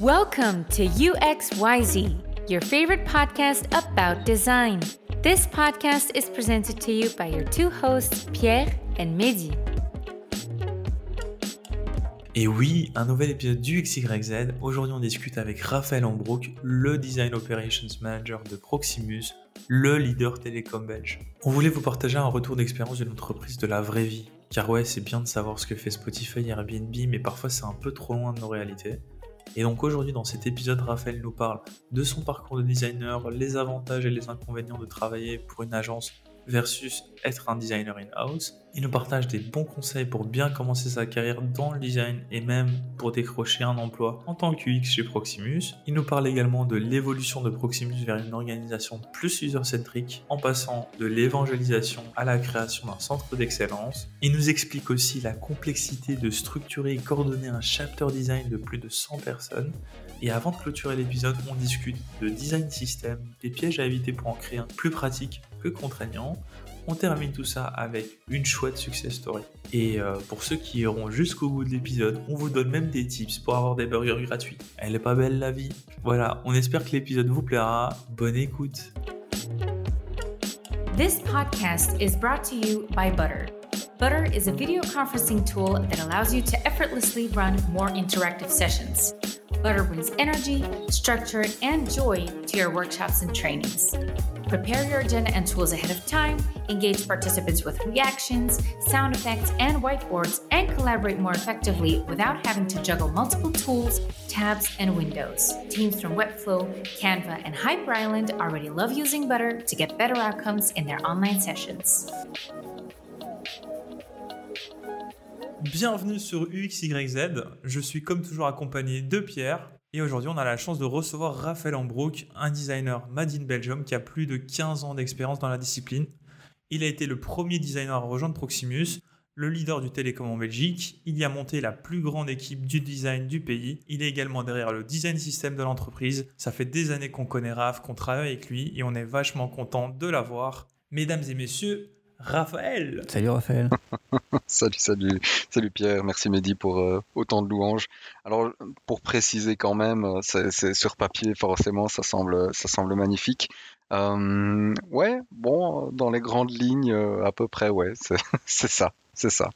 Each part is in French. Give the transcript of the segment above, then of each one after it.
Welcome to UXYZ, your favorite podcast about design. This podcast is presented to you by your two hosts, Pierre and Mehdi. Et oui, un nouvel épisode du XYZ. Aujourd'hui, on discute avec Raphaël Ambrook, le Design Operations Manager de Proximus, le leader télécom belge. On voulait vous partager un retour d'expérience d'une entreprise de la vraie vie. Car ouais, c'est bien de savoir ce que fait Spotify et Airbnb, mais parfois c'est un peu trop loin de nos réalités. Et donc aujourd'hui dans cet épisode, Raphaël nous parle de son parcours de designer, les avantages et les inconvénients de travailler pour une agence versus être un designer in-house. Il nous partage des bons conseils pour bien commencer sa carrière dans le design et même pour décrocher un emploi en tant qu'UX chez Proximus. Il nous parle également de l'évolution de Proximus vers une organisation plus user-centrique en passant de l'évangélisation à la création d'un centre d'excellence. Il nous explique aussi la complexité de structurer et coordonner un chapter design de plus de 100 personnes. Et avant de clôturer l'épisode, on discute de design system, des pièges à éviter pour en créer un plus pratique que contraignant. On termine tout ça avec une chouette success story. Et euh, pour ceux qui iront jusqu'au bout de l'épisode, on vous donne même des tips pour avoir des burgers gratuits. Elle est pas belle la vie. Voilà, on espère que l'épisode vous plaira. Bonne écoute. This podcast is brought to you by Butter. Butter is a video conferencing tool that allows you to effortlessly run more interactive sessions. Butter brings energy, structure, and joy to your workshops and trainings. Prepare your agenda and tools ahead of time, engage participants with reactions, sound effects, and whiteboards, and collaborate more effectively without having to juggle multiple tools, tabs, and windows. Teams from Webflow, Canva, and Hyper Island already love using Butter to get better outcomes in their online sessions. Bienvenue sur UXYZ. Je suis comme toujours accompagné de Pierre. Et aujourd'hui, on a la chance de recevoir Raphaël Ambrook, un designer made in Belgium qui a plus de 15 ans d'expérience dans la discipline. Il a été le premier designer à rejoindre Proximus, le leader du télécom en Belgique. Il y a monté la plus grande équipe du design du pays. Il est également derrière le design system de l'entreprise. Ça fait des années qu'on connaît Raph, qu'on travaille avec lui et on est vachement content de l'avoir. Mesdames et messieurs, Raphaël. Salut Raphaël. salut, salut, salut Pierre. Merci Mehdi pour euh, autant de louanges. Alors, pour préciser quand même, euh, c'est sur papier forcément, ça semble, ça semble magnifique. Euh, ouais, bon, dans les grandes lignes, à peu près, ouais, c'est ça. C'est ça.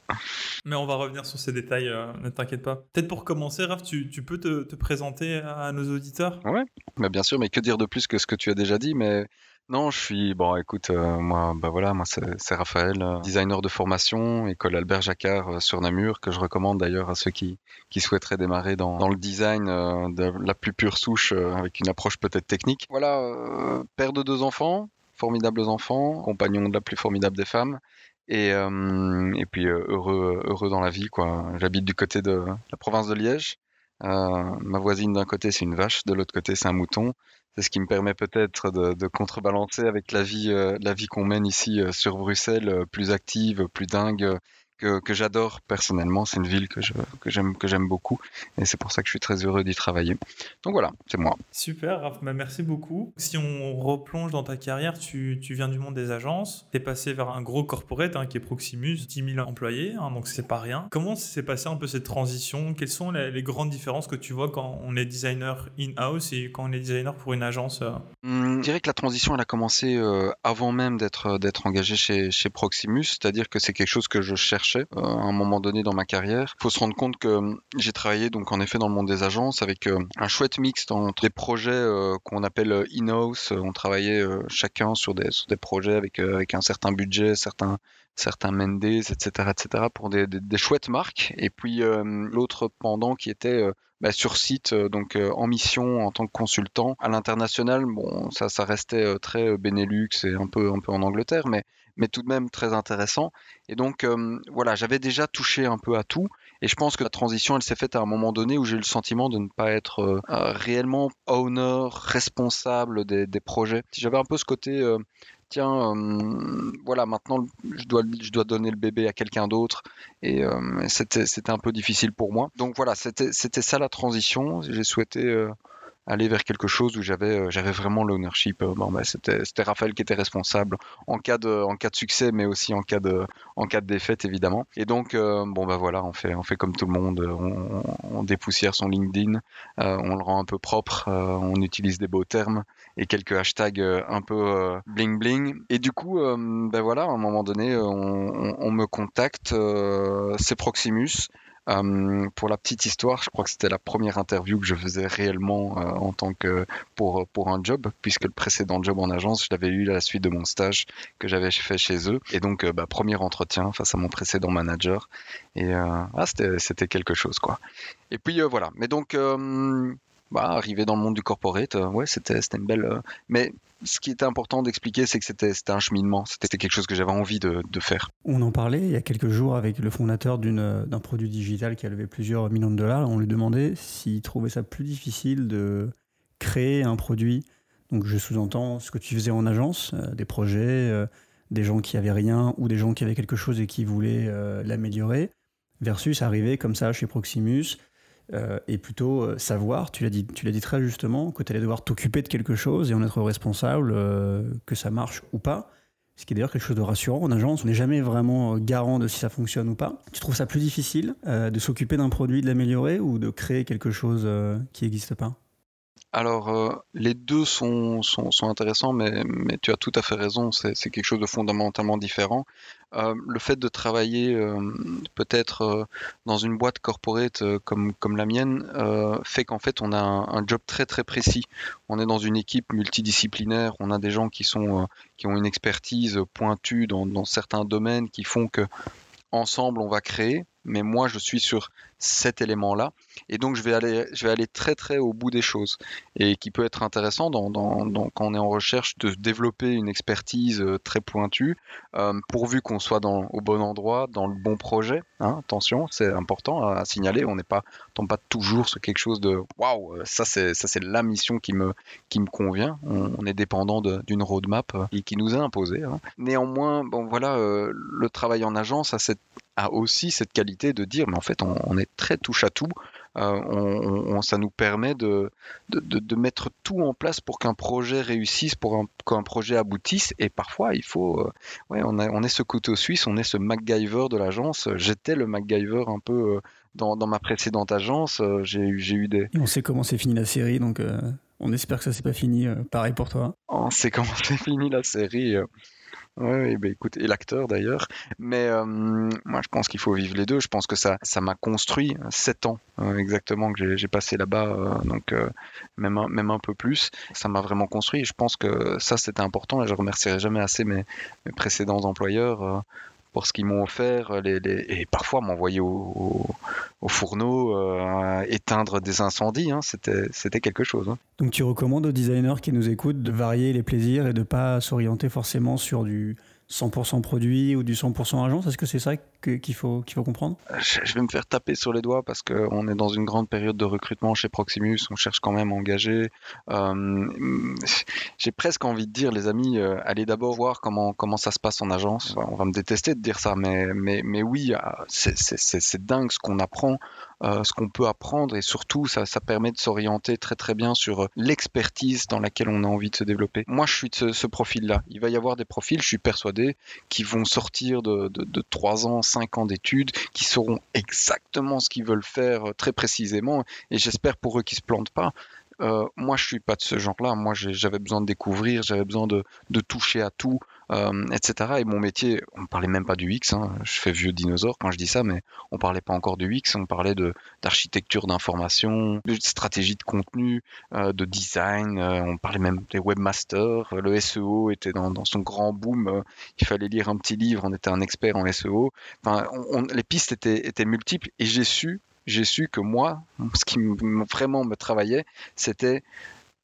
Mais on va revenir sur ces détails, ne t'inquiète pas. Peut-être pour commencer, Raph, tu, tu peux te, te, présenter à nos auditeurs? Ouais, bah bien sûr, mais que dire de plus que ce que tu as déjà dit, mais non, je suis bon. Écoute, euh, moi, bah voilà, moi c'est Raphaël, euh, designer de formation, école Albert Jacquard euh, sur Namur, que je recommande d'ailleurs à ceux qui, qui souhaiteraient démarrer dans, dans le design de la plus pure souche, avec une approche peut-être technique. Voilà, père de deux enfants, formidables enfants, compagnon de la plus formidable des femmes. Et, et puis heureux, heureux dans la vie, quoi. J'habite du côté de la province de Liège. ma voisine d'un côté c'est une vache, de l'autre côté c'est un mouton. C'est ce qui me permet peut-être de, contrebalancer avec la vie, euh, la vie qu'on mène ici euh, sur Bruxelles, euh, plus active, plus dingue, que, que j'adore personnellement. C'est une ville que, j'aime, que j'aime beaucoup et c'est pour ça que je suis très heureux d'y travailler. Donc voilà, c'est moi. Super, Raph, bah, merci beaucoup. Si on replonge dans ta carrière, tu, tu viens du monde des agences, tu es passé vers un gros corporate hein, qui est Proximus, 10 000 employés, hein, donc c'est pas rien. Comment s'est passé un peu cette transition? Quelles sont les, les, grandes différences que tu vois quand on est designer in-house et quand on est designer pour une agence mmh, Je dirais que la transition, elle a commencé euh, avant même d'être, d'être engagé chez, chez Proximus, c'est-à-dire que c'est quelque chose que je cherche euh, à un moment donné dans ma carrière. Faut se rendre compte que hum, j'ai travaillé donc en effet dans le monde des agences avec euh, un chouette mix entre des projets euh, qu'on appelle in-house. On travaillait chacun sur des, sur des projets avec, avec un certain budget, certains certains Mendes, etc., etc., pour des, des, des chouettes marques. Et puis l'autre pendant qui était bah, sur site, donc en mission en tant que consultant à l'international. Bon, ça, ça restait très Benelux et un peu, un peu en Angleterre, mais mais tout de même très intéressant. Et donc, euh, voilà, j'avais déjà touché un peu à tout. Et je pense que la transition, elle s'est faite à un moment donné où j'ai eu le sentiment de ne pas être euh, euh, réellement owner, responsable des, projets. J'avais un peu ce côté, tiens, voilà, maintenant, je dois, je dois donner le bébé à quelqu'un d'autre. Et c'était un peu difficile pour moi. Donc voilà, c'était ça la transition. J'ai souhaité aller vers quelque chose où j'avais euh, j'avais vraiment l'ownership. Euh, bon, bah, c'était c'était Raphaël qui était responsable en cas de en cas de succès, mais aussi en cas de en cas de défaite évidemment. Et donc bon bah voilà, on fait on fait comme tout le monde, on, on dépoussière son LinkedIn, on le rend un peu propre, on utilise des beaux termes et quelques hashtags un peu bling bling. Et du coup, ben voilà, à un moment donné, on, on me contacte, c'est Proximus. Euh, pour la petite histoire, je crois que c'était la première interview que je faisais réellement euh, en tant que pour pour un job, puisque le précédent job en agence, je l'avais eu à la suite de mon stage que j'avais fait chez eux. Et donc, euh, bah, premier entretien face à mon précédent manager. Et ah, c'était c'était quelque chose quoi. Et puis voilà. Mais donc bah, arriver dans le monde du corporate, euh, ouais, c'était une belle. Euh, mais ce qui était important d'expliquer, c'est que c'était un cheminement, c'était quelque chose que j'avais envie de, de, faire. On en parlait il y a quelques jours avec le fondateur d'un produit digital qui a levé plusieurs millions de dollars. On lui demandait s'il trouvait ça plus difficile de créer un produit. Donc je sous-entends ce que tu faisais en agence, euh, des projets, des gens qui avaient rien ou des gens qui avaient quelque chose et qui voulaient l'améliorer, versus arriver comme ça chez Proximus euh, et plutôt euh, savoir, tu l'as dit, tu l'as dit très justement, que tu allais devoir t'occuper de quelque chose et en être responsable, euh, que ça marche ou pas. Ce qui est d'ailleurs quelque chose de rassurant. En agence, on n'est jamais vraiment garant de si ça fonctionne ou pas. Tu trouves ça plus difficile de s'occuper d'un produit, de l'améliorer ou de créer quelque chose qui n'existe pas? Alors, euh, les deux sont, intéressants, mais, tu as tout à fait raison, c'est quelque chose de fondamentalement différent. Euh, le fait de travailler euh, peut-être dans une boîte corporate comme, comme la mienne fait qu'en fait on a un, job très très précis. On est dans une équipe multidisciplinaire, on a des gens qui, sont, qui ont une expertise pointue dans, dans certains domaines qui font que ensemble on va créer, mais moi je suis sur cet élément-là. Et donc, je vais, aller, je vais aller très, très au bout des choses. Et qui peut être intéressant quand on est en recherche de développer une expertise euh, très pointue, euh, pourvu qu'on soit dans, au bon endroit, dans le bon projet. Hein, attention, c'est important à, signaler. On n'est pas, tombe pas toujours sur quelque chose de waouh, ça c'est, ça c'est la mission qui me, qui me convient. On, est dépendant d'une roadmap euh, qui nous est imposée. Hein. Néanmoins, bon, voilà, le travail en agence a cette a aussi cette qualité de dire, mais en fait, on, est très touche à tout. Euh, on, ça nous permet de, de, mettre tout en place pour qu'un projet réussisse, pour qu'un projet aboutisse. Et parfois, il faut. Euh, ouais, on, a, on est ce couteau suisse, on est ce MacGyver de l'agence. J'étais le MacGyver un peu euh, dans, dans, ma précédente agence. J'ai eu des. on sait comment c'est fini la série, donc on espère que ça s'est pas fini. pareil pour toi. On sait comment c'est fini la série. Oui, bah écoute, et l'acteur d'ailleurs. Mais euh, moi, je pense qu'il faut vivre les deux. Je pense que ça, ça m'a construit sept ans euh, exactement que j'ai passé là-bas, euh, donc même un, même un peu plus. Ça m'a vraiment construit. je pense que ça, c'était important. Et je remercierai jamais assez mes, mes précédents employeurs pour ce qu'ils m'ont offert, les, et parfois m'envoyer au, au, fourneau, euh, éteindre des incendies, hein, c'était quelque chose. Hein. Donc tu recommandes aux designers qui nous écoutent de varier les plaisirs et de ne pas s'orienter forcément sur du 100% produit ou du 100% agence Est-ce que c'est ça qu'il faut, faut comprendre? Je vais me faire taper sur les doigts parce qu'on est dans une grande période de recrutement chez Proximus, on cherche quand même à engager. Euh, j'ai presque envie de dire, les amis, euh, allez d'abord voir comment, comment ça se passe en agence. On va me détester de dire ça, mais, mais, mais oui, c'est dingue ce qu'on apprend euh, ce qu'on peut apprendre et surtout ça, ça permet de s'orienter très très bien sur euh, l'expertise dans laquelle on a envie de se développer. Moi je suis de ce, profil-là. Il va y avoir des profils, je suis persuadé, qui vont sortir de, de, 3 ans, 5 ans d'études, qui sauront exactement ce qu'ils veulent faire euh, très précisément et j'espère pour eux qu'ils se plantent pas. moi, je suis pas de ce genre-là. Moi, j'avais besoin de découvrir, j'avais besoin de, de, toucher à tout, euh, etc. Et mon métier, on ne parlait même pas du X, hein. je fais vieux dinosaure quand je dis ça, mais on parlait pas encore du X, on parlait d'architecture d'information, de stratégie de contenu, euh, de design, euh, on parlait même des webmasters, le SEO était dans, dans son grand boom, il fallait lire un petit livre, on était un expert en SEO. Enfin, les pistes étaient, étaient multiples et j'ai su j'ai su que moi, ce qui vraiment me travaillait, c'était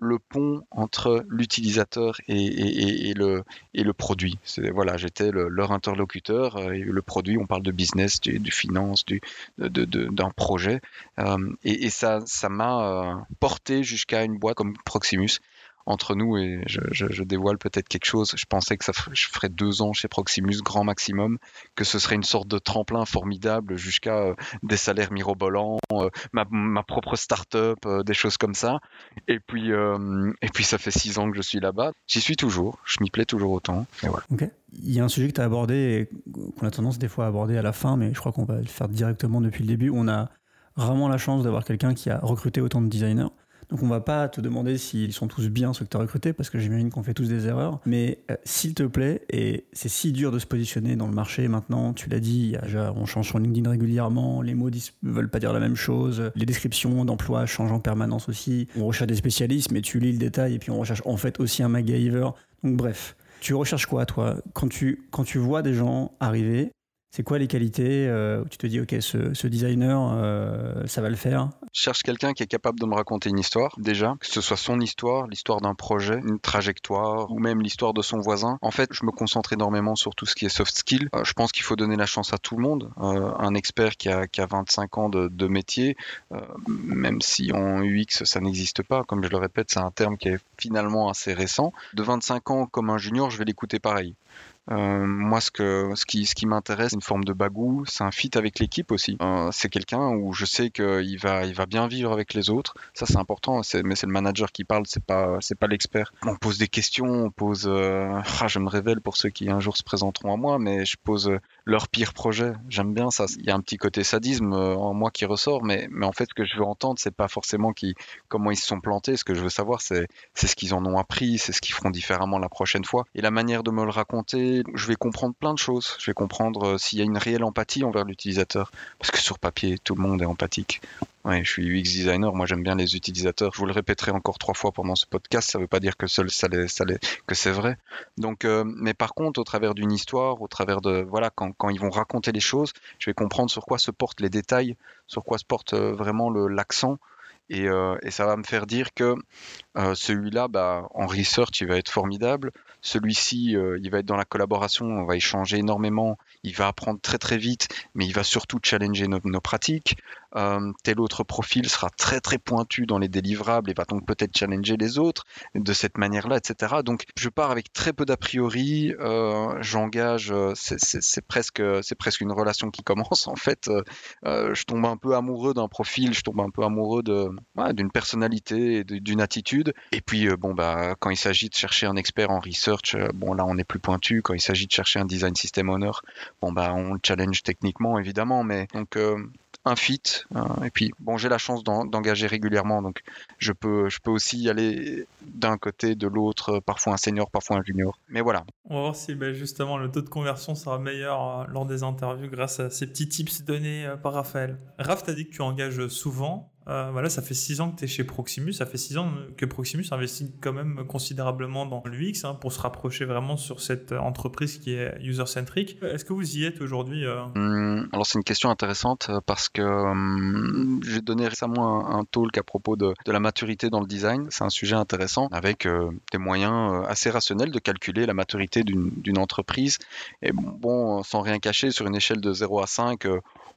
le pont entre l'utilisateur et, le, et le produit. Voilà, j'étais leur interlocuteur euh, et le produit, on parle de business, du, finance, du, d'un projet. Euh, et, ça, ça m'a euh, porté jusqu'à une boîte comme Proximus entre nous et je, dévoile peut-être quelque chose. Je pensais que ça je ferais deux ans chez Proximus, grand maximum, que ce serait une sorte de tremplin formidable jusqu'à euh, des salaires mirobolants, euh, ma, propre start-up, euh, des choses comme ça. Et puis, et puis ça fait six ans que je suis là-bas. J'y suis toujours, je m'y plais toujours autant. Et. Il y a un sujet que tu as abordé et qu'on a tendance des fois à aborder à la fin, mais je crois qu'on va le faire directement depuis le début. On a vraiment la chance d'avoir quelqu'un qui a recruté autant de designers. Donc on va pas te demander s'ils sont tous bien ceux que tu as recrutés, parce que j'imagine qu'on fait tous des erreurs. Mais euh, s'il te plaît, et c'est si dur de se positionner dans le marché maintenant, tu l'as dit, on change sur LinkedIn régulièrement, les mots ne veulent pas dire la même chose, les descriptions d'emploi changent en permanence aussi, on recherche des spécialistes, mais tu lis le détail, et puis on recherche en fait aussi un MacGyver. Donc bref, tu recherches quoi toi? Quand tu, quand tu vois des gens arriver c'est quoi les qualités euh, où tu te dis, ok, ce, designer, euh, ça va le faire? Je cherche quelqu'un qui est capable de me raconter une histoire, déjà, que ce soit son histoire, l'histoire d'un projet, une trajectoire, ou même l'histoire de son voisin. En fait, je me concentre énormément sur tout ce qui est soft skill. Euh, je pense qu'il faut donner la chance à tout le monde. un expert qui a, qui a 25 ans de, de métier, même si en UX ça n'existe pas, comme je le répète, c'est un terme qui est finalement assez récent. De 25 ans comme un junior, je vais l'écouter pareil. Euh, moi, ce, que, ce qui, ce qui m'intéresse, c'est une forme de bagou, c'est un fit avec l'équipe aussi. Euh, c'est quelqu'un où je sais qu'il va, il va bien vivre avec les autres. Ça, c'est important, mais c'est le manager qui parle, c'est pas, c'est pas l'expert. On pose des questions, on pose. Euh, ah, je me révèle pour ceux qui un jour se présenteront à moi, mais je pose leur pire projet. J'aime bien ça. Il y a un petit côté sadisme en moi qui ressort, mais, en fait, ce que je veux entendre, c'est pas forcément qui, comment ils se sont plantés. Ce que je veux savoir, c'est, c'est ce qu'ils en ont appris, c'est ce qu'ils feront différemment la prochaine fois. Et la manière de me le raconter, je vais comprendre plein de choses. Je vais comprendre euh, s'il y a une réelle empathie envers l'utilisateur. Parce que sur papier, tout le monde est empathique. Ouais, je suis UX designer, moi j'aime bien les utilisateurs. Je vous le répéterai encore trois fois pendant ce podcast, ça ne veut pas dire que seul ça, ça que c'est vrai. Donc, euh, mais par contre, au travers d'une histoire, au travers de voilà, quand, quand, ils vont raconter les choses, je vais comprendre sur quoi se portent les détails, sur quoi se porte euh, vraiment l'accent. Et, et, ça va me faire dire que celui-là, bah, en research, il va être formidable. Celui-ci, euh, il va être dans la collaboration, on va échanger énormément, il va apprendre très très vite, mais il va surtout challenger nos, pratiques. Euh, tel autre profil sera très très pointu dans les délivrables et va donc peut-être challenger les autres de cette manière-là, etc. Donc je pars avec très peu d'a priori, euh, j'engage, c'est presque presque une relation qui commence en fait. je tombe un peu amoureux d'un profil, je tombe un peu amoureux d'une personnalité, d'une attitude. Et puis bon bah quand il s'agit de chercher un expert en research euh, bon là on est plus pointu. Quand il s'agit de chercher un design system owner, bon bah on le challenge techniquement évidemment, mais donc euh, un fit. Euh, et puis, bon, j'ai la chance d'engager régulièrement, donc je peux, je peux aussi y aller d'un côté, de l'autre, parfois un senior, parfois un junior. Mais voilà. On va voir si ben, justement le taux de conversion sera meilleur lors des interviews grâce à ces petits tips donnés par Raphaël. Raph, tu as dit que tu engages souvent. Euh, voilà, ça fait 6 ans que tu es chez Proximus, ça fait 6 ans que Proximus investit quand même considérablement dans l'UX hein, pour se rapprocher vraiment sur cette entreprise qui est user-centric. Est-ce que vous y êtes aujourd'hui euh? Mmh, Alors c'est une question intéressante euh, parce que mmh, j'ai donné récemment un, talk à propos de, la maturité dans le design. C'est un sujet intéressant avec des moyens assez rationnels de calculer la maturité d'une entreprise. Et bon, sans rien cacher, sur une échelle de 0 à 5,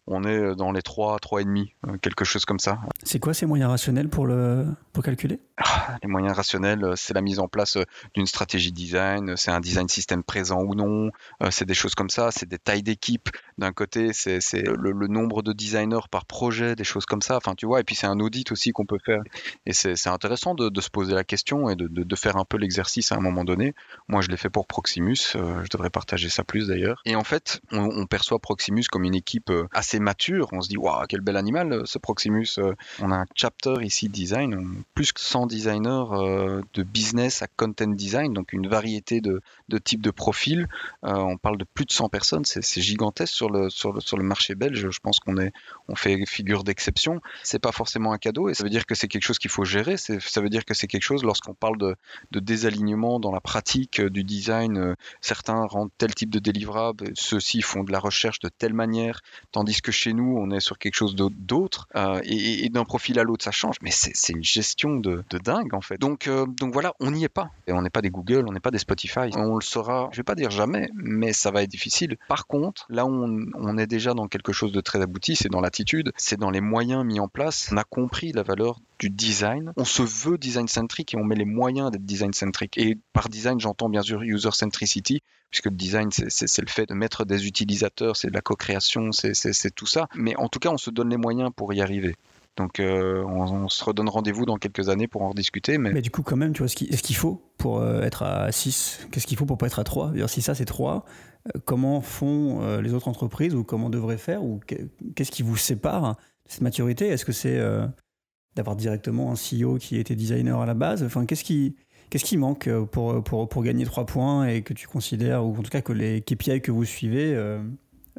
on est euh, dans les 3, 3,5, euh, quelque chose comme ça. C'est quoi ces moyens rationnels pour, le, pour calculer? Les moyens rationnels, euh, c'est la mise en place d'une stratégie design, c'est un design système présent ou non, c'est des choses comme ça, c'est des tailles d'équipe. D'un côté, c'est le, nombre de designers par projet, des choses comme ça. Enfin, tu vois, et puis c'est un audit aussi qu'on peut faire. Et c'est intéressant de, se poser la question et de, faire un peu l'exercice à un moment donné. Moi, je l'ai fait pour Proximus, je devrais partager ça plus d'ailleurs. Et en fait, on, on perçoit Proximus comme une équipe assez mature. On se dit, waouh, quel bel animal euh, ce Proximus. Euh. On a un chapter ici design, plus que 100 designers euh, de business à content design, donc une variété de, de types de profils. on parle de plus de 100 personnes, c'est gigantesque sur le, sur, le, sur le marché belge. Je pense qu'on est, on fait figure d'exception. C'est pas forcément un cadeau et ça veut dire que c'est quelque chose qu'il faut gérer. Ça veut dire que c'est quelque chose lorsqu'on parle de, de désalignement dans la pratique du design. certains rendent tel type de délivrable, ceux-ci font de la recherche de telle manière, tandis que chez nous, on est sur quelque chose d'autre. Euh, et, d'un profil à l'autre, ça change, mais c'est une gestion de, dingue en fait. Donc, euh, donc voilà, on n'y est pas. On n'est pas des Google, on n'est pas des Spotify. Le saura, je vais pas dire jamais, mais ça va être difficile. Par contre, là où on, on est déjà dans quelque chose de très abouti, c'est dans l'attitude, c'est dans les moyens mis en place. On a compris la valeur du design. On se veut design centric et on met les moyens d'être design centric. Et par design, j'entends bien sûr user centricity, puisque le design, c'est le fait de mettre des utilisateurs, c'est de la co-création, c'est tout ça. Mais en tout cas, on se donne les moyens pour y arriver. Donc euh, on, se redonne rendez-vous dans quelques années pour en rediscuter. Mais, mais du coup, quand même, tu vois, est-ce qu'il faut pour euh, être à 6 Qu'est-ce qu'il faut pour pas être à 3 Si ça, c'est 3, euh, comment font les autres entreprises ou comment devraient faire Ou qu'est-ce qui vous sépare de cette maturité? Est-ce que c'est d'avoir directement un CEO qui était designer à la base? Enfin, qu'est-ce qui, qu'est-ce qui manque pour, pour, pour, gagner 3 points et que tu considères, ou en tout cas que les KPI que vous suivez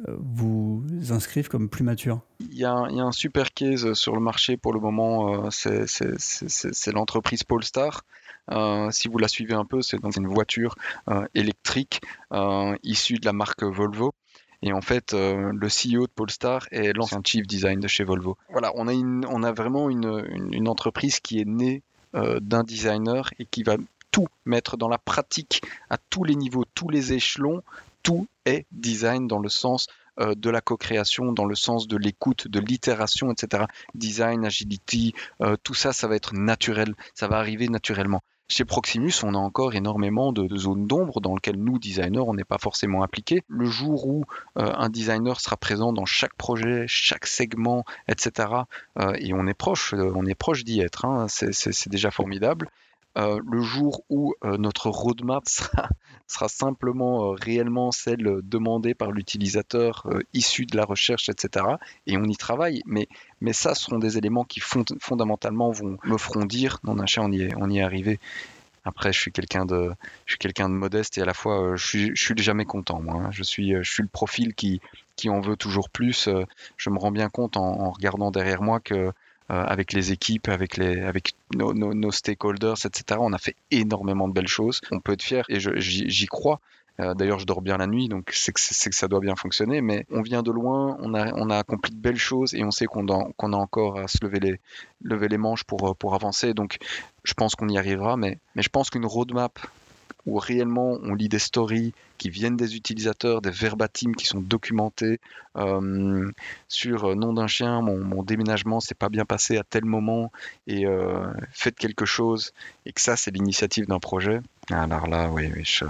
vous inscrivent comme plus mature il y, a un, super case sur le marché pour le moment, euh, c'est l'entreprise Polestar. Euh, si vous la suivez un peu, c'est dans une voiture euh, électrique issue de la marque Volvo. Et en fait, le CEO de Polestar est l'ancien chief design de chez Volvo. Voilà, on a, vraiment une, entreprise qui est née d'un designer et qui va tout mettre dans la pratique à tous les niveaux, tous les échelons tout est design dans le sens euh, de la co-création, dans le sens de l'écoute, de l'itération, etc. Design, agility, euh, tout ça, ça va être naturel, ça va arriver naturellement. Chez Proximus, on a encore énormément de, zones d'ombre dans lesquelles nous, designers, on n'est pas forcément impliqués. Le jour où euh, un designer sera présent dans chaque projet, chaque segment, etc., et on est proche, on est proche d'y être, hein, c'est déjà formidable. Le jour où notre roadmap sera, simplement euh, réellement celle demandée par l'utilisateur issu de la recherche, etc. Et on y travaille, mais, mais ça seront des éléments qui fondamentalement vont, me feront dire non, Nacha, on y est, on y est arrivé. Après, je suis quelqu'un de, quelqu'un de modeste et à la fois, je suis, je suis jamais content. Moi, hein. je suis, je suis le profil qui, qui en veut toujours plus. Je me rends bien compte en regardant derrière moi que euh, avec les équipes, avec, les, avec nos, nos, stakeholders, etc. On a fait énormément de belles choses. On peut être fier et j'y crois. Euh, d'ailleurs, je dors bien la nuit, donc c'est que, ça doit bien fonctionner. Mais on vient de loin, on a, on a accompli de belles choses et on sait qu'on qu'on a encore à se lever les, lever les manches pour, pour avancer. Donc, je pense qu'on y arrivera. Mais, mais je pense qu'une roadmap où réellement on lit des stories qui viennent des utilisateurs, des verbatims qui sont documentés euh, sur euh, nom d'un chien, mon, déménagement s'est pas bien passé à tel moment et euh, faites quelque chose et que ça c'est l'initiative d'un projet. Alors là, oui, je,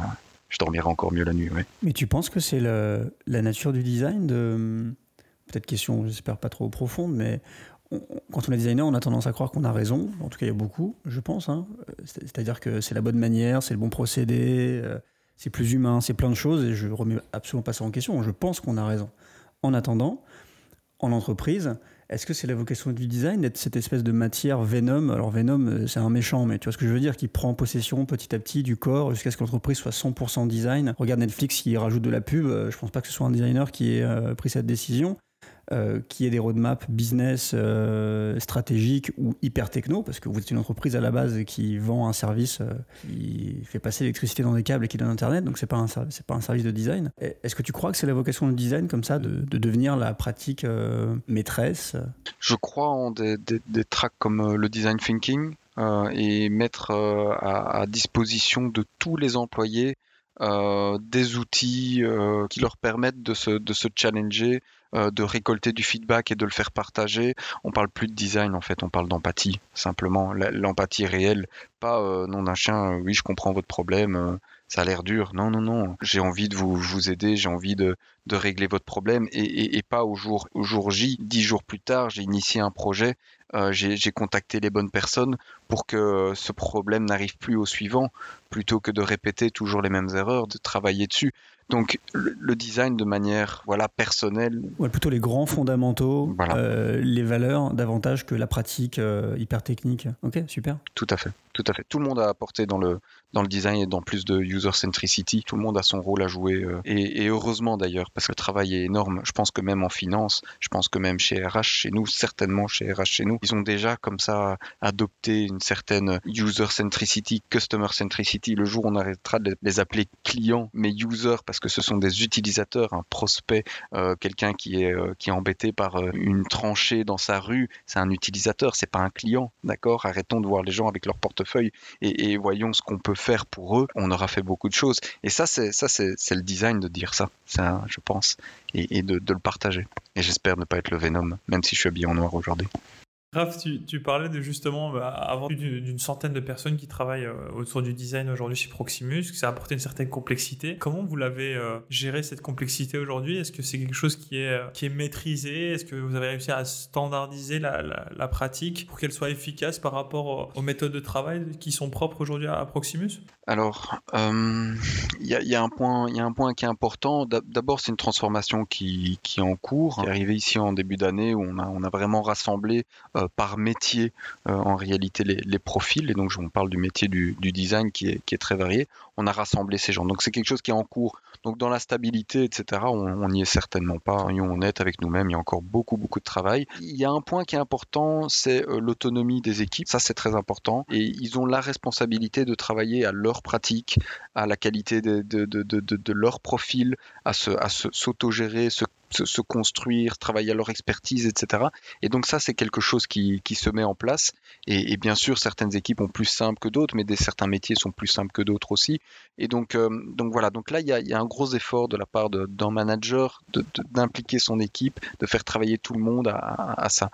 dormirai encore mieux la nuit. Oui. Mais tu penses que c'est la nature du design de peut-être question, j'espère pas trop profonde, mais quand on est designer, on a tendance à croire qu'on a raison. En tout cas, il y a beaucoup, je pense. Hein. C'est-à-dire que c'est la bonne manière, c'est le bon procédé, euh, c'est plus humain, c'est plein de choses. Et je remets absolument pas ça en question. Je pense qu'on a raison. En attendant, en entreprise, est-ce que c'est la vocation du design d'être cette espèce de matière Venom? Alors Venom, euh, c'est un méchant, mais tu vois ce que je veux dire, qui prend possession petit à petit du corps jusqu'à ce que l'entreprise soit 100% design. Regarde Netflix qui rajoute de la pub. Euh, je pense pas que ce soit un designer qui ait pris cette décision. Euh, qui ait des roadmaps business euh, stratégiques ou hyper techno, parce que vous êtes une entreprise à la base qui vend un service euh, qui fait passer l'électricité dans des câbles et qui donne Internet, donc c'est pas pas un service de design. Est-ce que tu crois que c'est la vocation du design comme ça, de, devenir la pratique maîtresse? Je crois en des, des, tracks comme le design thinking et mettre à, à, disposition de tous les employés des outils qui leur permettent de se, de se challenger, euh, de récolter du feedback et de le faire partager. On parle plus de design en fait, on parle d'empathie simplement, l'empathie réelle, pas euh, non d'un chien. Euh, oui, je comprends votre problème. ça a l'air dur. Non, non, non. J'ai envie de vous, vous aider. J'ai envie de, de, régler votre problème et, et, pas au jour, au jour J. Dix jours plus tard, j'ai initié un projet. j'ai contacté les bonnes personnes pour que ce problème n'arrive plus au suivant, plutôt que de répéter toujours les mêmes erreurs, de travailler dessus. Donc le, design de manière voilà personnelle. Ouais, plutôt les grands fondamentaux, euh, les valeurs davantage que la pratique euh, hyper technique. Ok, super. Tout à fait, tout à fait. Tout le monde a apporté dans le, dans le design et dans plus de user centricity. Tout le monde a son rôle à jouer euh, et, heureusement d'ailleurs parce que le travail est énorme. Je pense que même en finance, je pense que même chez RH chez nous, certainement chez RH chez nous, ils ont déjà comme ça adopté une certaine user centricity, customer centricity. Le jour où on arrêtera de les appeler clients, mais users parce que ce sont des utilisateurs, un prospect, euh, quelqu'un qui est euh, qui est embêté par une tranchée dans sa rue, c'est un utilisateur, c'est pas un client, d'accord? Arrêtons de voir les gens avec leur portefeuille et, et voyons ce qu'on peut faire pour eux, on aura fait beaucoup de choses. Et ça, c'est ça, c'est le design de dire ça, ça je pense, et, de, de, le partager. Et j'espère ne pas être le Venom, même si je suis habillé en noir aujourd'hui. Raph, tu, parlais de justement bah, d'une centaine de personnes qui travaillent euh, autour du design aujourd'hui chez Proximus, que ça a apporté une certaine complexité. Comment vous l'avez euh, géré cette complexité aujourd'hui? Est-ce que c'est quelque chose qui est, euh, maîtrisé? Est-ce que vous avez réussi à standardiser la, la, pratique pour qu'elle soit efficace par rapport aux méthodes de travail qui sont propres aujourd'hui à, Proximus? Alors, il y, y, a un point, il y a un point qui est important. D'abord, c'est une transformation qui, est en cours, qui est ici en début d'année où on a, vraiment rassemblé par métier euh, en réalité les, profils. Et donc, on parle du métier du, design qui est, très varié. On a rassemblé ces gens. Donc, c'est quelque chose qui est en cours. Donc, dans la stabilité, etc., on n'y est certainement pas. Soyons honnêtes avec nous-mêmes, il y a encore beaucoup, beaucoup de travail. Il y a un point qui est important, c'est euh, l'autonomie des équipes. Ça, c'est très important. Et ils ont la responsabilité de travailler à leur pratique, à la qualité de leur profil, à s'autogérer, se, se, se, construire, travailler à leur expertise, etc. Et donc ça, c'est quelque chose qui, qui, se met en place. Et, et, bien sûr, certaines équipes ont plus simple que d'autres, mais des, certains métiers sont plus simples que d'autres aussi. Et donc, euh, donc voilà, donc là, il y a, y a, un gros effort de la part d'un manager d'impliquer son équipe, de faire travailler tout le monde à, à ça.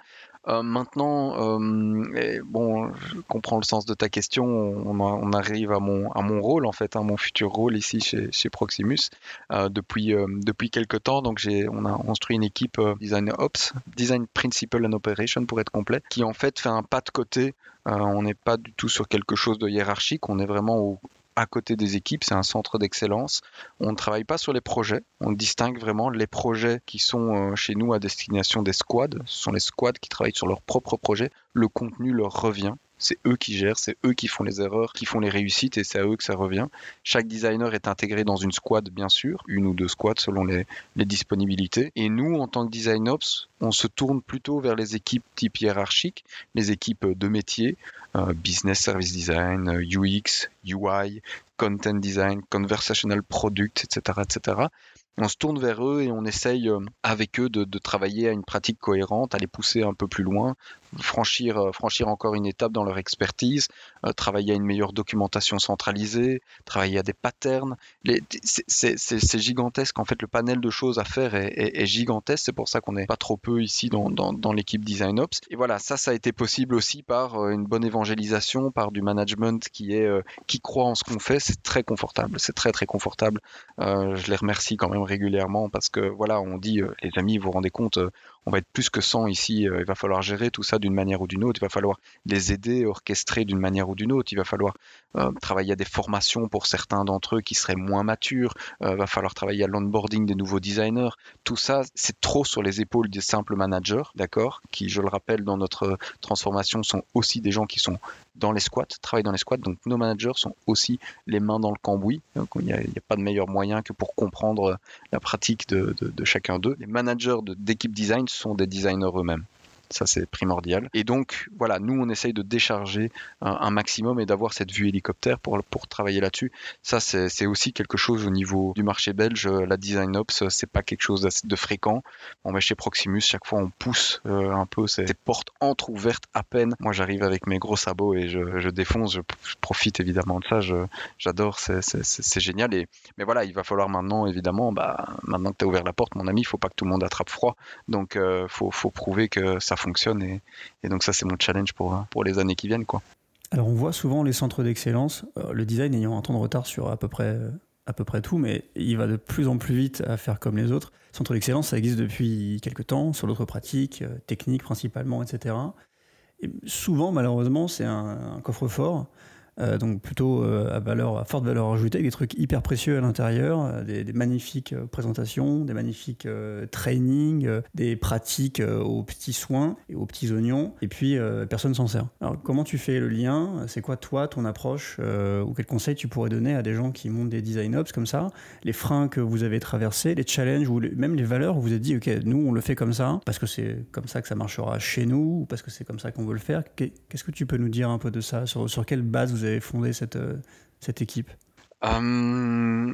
Euh, maintenant, euh, bon, je comprends le sens de ta question. On, arrive à mon, à mon rôle, en fait, à mon futur rôle ici chez, chez Proximus euh, depuis, depuis quelques temps. Donc, on a construit une équipe Design Ops, Design Principle and Operation pour être complet, qui en fait fait un pas de côté. on n'est pas du tout sur quelque chose de hiérarchique. On est vraiment au, à côté des équipes, c'est un centre d'excellence. On ne travaille pas sur les projets, on distingue vraiment les projets qui sont euh, chez nous à destination des squads. Ce sont les squads qui travaillent sur leurs propres projets. Le contenu leur revient. C'est eux qui gèrent, c'est eux qui font les erreurs, qui font les réussites et c'est à eux que ça revient. Chaque designer est intégré dans une squad, bien sûr, une ou deux squads selon les, disponibilités. Et nous, en tant que design ops, on se tourne plutôt vers les équipes type hiérarchique, les équipes de métier, euh, business service design, UX, UI, content design, conversational product, etc., etc on se tourne vers eux et on essaye euh, avec eux de, de, travailler à une pratique cohérente, à les pousser un peu plus loin, franchir, euh, franchir encore une étape dans leur expertise, euh, travailler à une meilleure documentation centralisée, travailler à des patterns. C'est gigantesque. En fait, le panel de choses à faire est, gigantesque. C'est pour ça qu'on n'est pas trop peu ici dans, dans, l'équipe Design Ops. Et voilà, ça, ça a été possible aussi par euh, une bonne évangélisation, par du management qui, est, qui croit en ce qu'on fait. C'est très confortable. C'est très, très confortable. Je les remercie quand même régulièrement parce que, voilà, on dit, les amis, vous vous rendez compte, on va être plus que 100 ici. il va falloir gérer tout ça d'une manière ou d'une autre. Il va falloir les aider, orchestrer d'une manière ou d'une autre. Il va falloir euh, travailler à des formations pour certains d'entre eux qui seraient moins matures. Il euh, va falloir travailler à l'onboarding des nouveaux designers. Tout ça, c'est trop sur les épaules des simples managers, d'accord, qui, je le rappelle, dans notre transformation, sont aussi des gens qui sont dans les squats, travaillent dans les squats. Donc nos managers sont aussi les mains dans le cambouis. Il n'y a, pas de meilleur moyen que pour comprendre la pratique de chacun d'eux. Les managers d'équipe design sont des designers eux-mêmes. Ça, c'est primordial. Et donc, voilà, nous, on essaye de décharger un, maximum et d'avoir cette vue hélicoptère pour, pour travailler là-dessus. Ça, c'est aussi quelque chose au niveau du marché belge. La design ops, c'est pas quelque chose de fréquent. On va chez Proximus, chaque fois, on pousse euh, un peu ces, portes entre ouvertes à peine. Moi, j'arrive avec mes gros sabots et je, défonce. Je, profite évidemment de ça. J'adore. C'est génial. Et, mais voilà, il va falloir maintenant, évidemment, bah, maintenant que tu as ouvert la porte, mon ami, il faut pas que tout le monde attrape froid. Donc, euh, faut, faut prouver que ça fonctionne. Et, donc ça, c'est mon challenge pour, pour les années qui viennent. Quoi. Alors on voit souvent les centres d'excellence, euh, le design ayant un temps de retard sur à peu près à peu près tout, mais il va de plus en plus vite à faire comme les autres. Centre d'excellence, ça existe depuis quelques temps, sur d'autres pratiques, euh, techniques principalement, etc. Et souvent, malheureusement, c'est un, coffre-fort. Euh, donc plutôt euh, à, valeur, forte valeur ajoutée, des trucs hyper précieux à l'intérieur, euh, des, magnifiques présentations, des magnifiques trainings, des pratiques aux petits soins et aux petits oignons, et puis personne s'en sert. Alors comment tu fais le lien? C'est quoi toi, ton approche, ou quel conseil tu pourrais donner à des gens qui montent des design ops comme ça, les freins que vous avez traversés, les challenges, ou même les valeurs où vous êtes dit, ok, nous on le fait comme ça, parce que c'est comme ça que ça marchera chez nous, ou parce que c'est comme ça qu'on veut le faire. Qu'est-ce que tu peux nous dire un peu de ça? Sur, sur quelle base vous avez fondé cette, euh, cette équipe? Hum,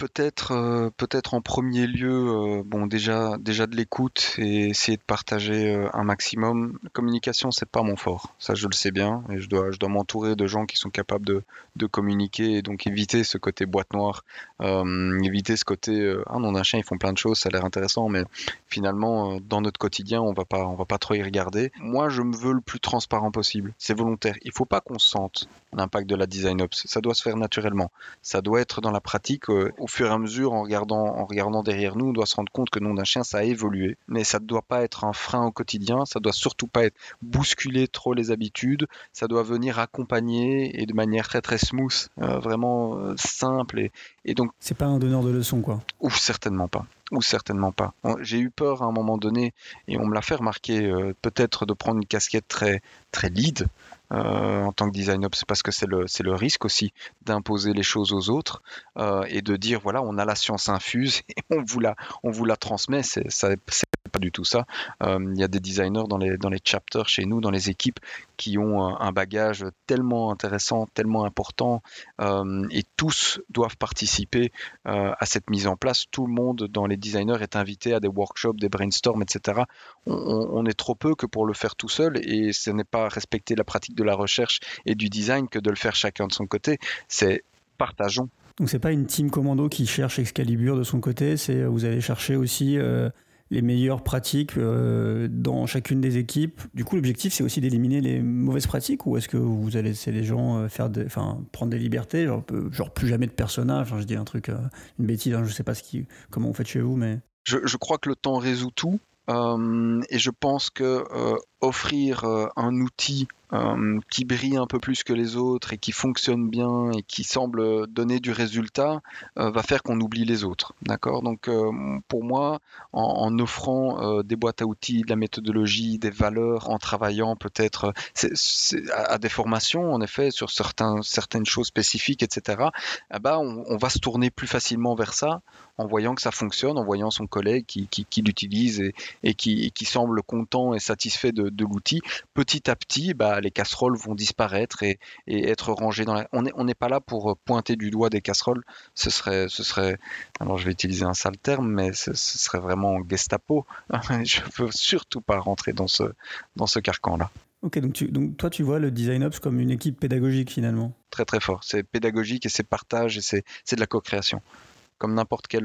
peut-être euh, peut-être en premier lieu euh, bon déjà déjà de l'écoute et essayer de partager euh, un maximum. La communication c'est pas mon fort. Ça je le sais bien. Et je dois je dois m'entourer de gens qui sont capables de, de communiquer et donc éviter ce côté boîte noire éviter ce côté ah non d'un chien ils font plein de choses ça a l'air intéressant mais finalement dans notre quotidien on va pas on va pas trop y regarder. Moi je me veux le plus transparent possible. C'est volontaire. Il faut pas qu'on sente l'impact de la design ops. Ça doit se faire naturellement. Ça doit être dans la pratique fur et à mesure, en regardant, en regardant derrière nous, on doit se rendre compte que le nom d'un chien, ça a évolué. Mais ça ne doit pas être un frein au quotidien, ça doit surtout pas être bousculer trop les habitudes, ça doit venir accompagner et de manière très très smooth, euh, vraiment euh, simple. Et, et donc. C'est pas un donneur de leçons, quoi. Ou certainement pas ou certainement pas. J'ai eu peur à un moment donné, et on me l'a fait remarquer, euh, peut-être de prendre une casquette très, très lead, euh, en tant que design ops parce que c'est le, c'est risque aussi d'imposer les choses aux autres euh, et de dire voilà on a la science infuse et on vous la, on vous la transmet c'est, ça, pas du tout ça euh, il y a des designers dans les, dans les chapters chez nous dans les équipes qui ont un bagage tellement intéressant tellement important et tous doivent participer à cette mise en place tout le monde dans les designers est invité à des workshops des brainstorms etc on, est trop peu que pour le faire tout seul et ce n'est pas respecter la pratique de la recherche et du design que de le faire chacun de son côté. C'est partageons. Donc c'est pas une team commando qui cherche Excalibur de son côté, c'est vous allez chercher aussi euh, les meilleures pratiques euh, dans chacune des équipes. Du coup, l'objectif c'est aussi d'éliminer les mauvaises pratiques ou est-ce que vous allez laisser les gens euh, faire enfin prendre des libertés, genre, plus jamais de personnage. Enfin, je dis un truc, une bêtise, hein, je sais pas ce qui, comment vous faites chez vous, mais je crois que le temps résout tout. et je pense que offrir un outil euh, qui brille un peu plus que les autres et qui fonctionne bien et qui semble donner du résultat euh, va faire qu'on oublie les autres. D'accord? Donc euh, pour moi, en, offrant des boîtes à outils, de la méthodologie, des valeurs, en travaillant peut-être à, des formations, en effet, sur certains, certaines choses spécifiques, etc., eh ben, on, va se tourner plus facilement vers ça en voyant que ça fonctionne, en voyant son collègue qui, l'utilise et, et, qui, qui, semble content et satisfait de, de l'outil. Petit à petit, bah, les casseroles vont disparaître et, être rangées dans la. On n'est on pas là pour pointer du doigt des casseroles. Ce serait, ce serait. Alors je vais utiliser un sale terme, mais ce, serait vraiment Gestapo. je veux surtout pas rentrer dans ce, dans ce carcan-là. Ok, donc, tu, donc toi tu vois le Design Ops comme une équipe pédagogique finalement Très très fort. C'est pédagogique et c'est partage et c'est de la co-création comme n'importe quel.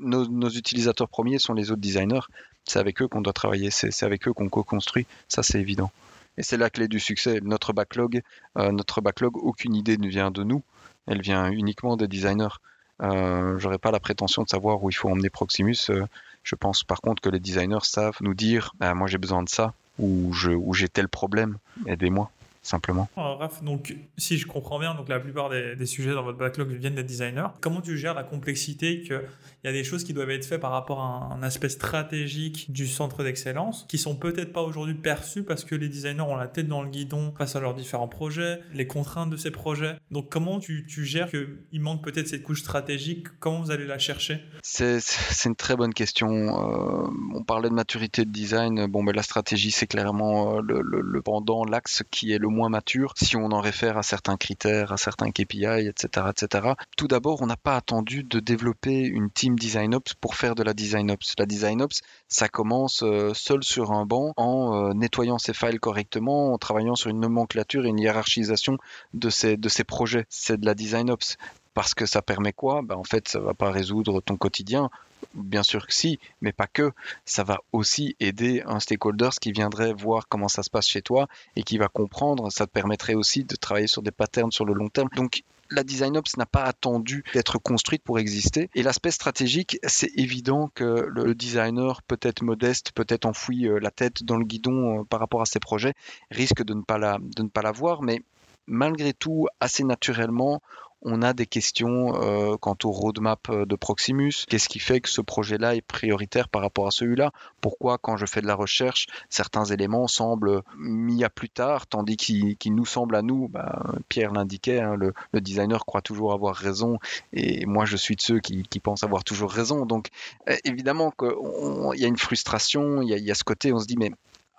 Nos, nos, utilisateurs premiers sont les autres designers. C'est avec eux qu'on doit travailler, c'est avec eux qu'on co-construit. Ça, c'est évident. Et c'est la clé du succès. Notre backlog, euh, notre backlog, aucune idée ne vient de nous. Elle vient uniquement des designers. Euh, J'aurais pas la prétention de savoir où il faut emmener Proximus. Euh, je pense par contre que les designers savent nous dire bah, moi j'ai besoin de ça ou j'ai tel problème, aidez-moi simplement. Raph, donc si je comprends bien, donc la plupart des, sujets dans votre backlog viennent des designers. Comment tu gères la complexité qu'il y a des choses qui doivent être faites par rapport à un, aspect stratégique du centre d'excellence qui sont peut-être pas aujourd'hui perçus parce que les designers ont la tête dans le guidon face à leurs différents projets, les contraintes de ces projets. Donc comment tu, tu gères qu'il manque peut-être cette couche stratégique? Comment vous allez la chercher? C'est une très bonne question. Euh, on parlait de maturité de design. Bon, mais la stratégie, c'est clairement euh, le, le, le pendant, l'axe qui est le moins mature si on en réfère à certains critères, à certains KPI, etc. etc. Tout d'abord, on n'a pas attendu de développer une team Design Ops pour faire de la Design Ops. La Design Ops, ça commence euh, seul sur un banc en euh, nettoyant ses files correctement, en travaillant sur une nomenclature et une hiérarchisation de ces, de ces projets. C'est de la Design Ops parce que ça permet quoi? Ben, En fait, ça va pas résoudre ton quotidien. Bien sûr que si, mais pas que. Ça va aussi aider un stakeholder qui viendrait voir comment ça se passe chez toi et qui va comprendre. Ça te permettrait aussi de travailler sur des patterns sur le long terme. Donc, la design ops n'a pas attendu d'être construite pour exister. Et l'aspect stratégique, c'est évident que le designer, peut-être modeste, peut-être enfoui euh, la tête dans le guidon euh, par rapport à ses projets, risque de ne pas la, de ne pas la voir. Mais malgré tout, assez naturellement, on a des questions euh, quant au roadmap euh, de Proximus. Qu'est-ce qui fait que ce projet-là est prioritaire par rapport à celui-là? Pourquoi, quand je fais de la recherche, certains éléments semblent mis à plus tard, tandis qu'ils nous semblent à nous? Bah, Pierre l'indiquait, hein, le, designer croit toujours avoir raison, et moi je suis de ceux qui, pensent avoir toujours raison. Donc euh, évidemment qu'il y a une frustration, il y, y a ce côté, on se dit mais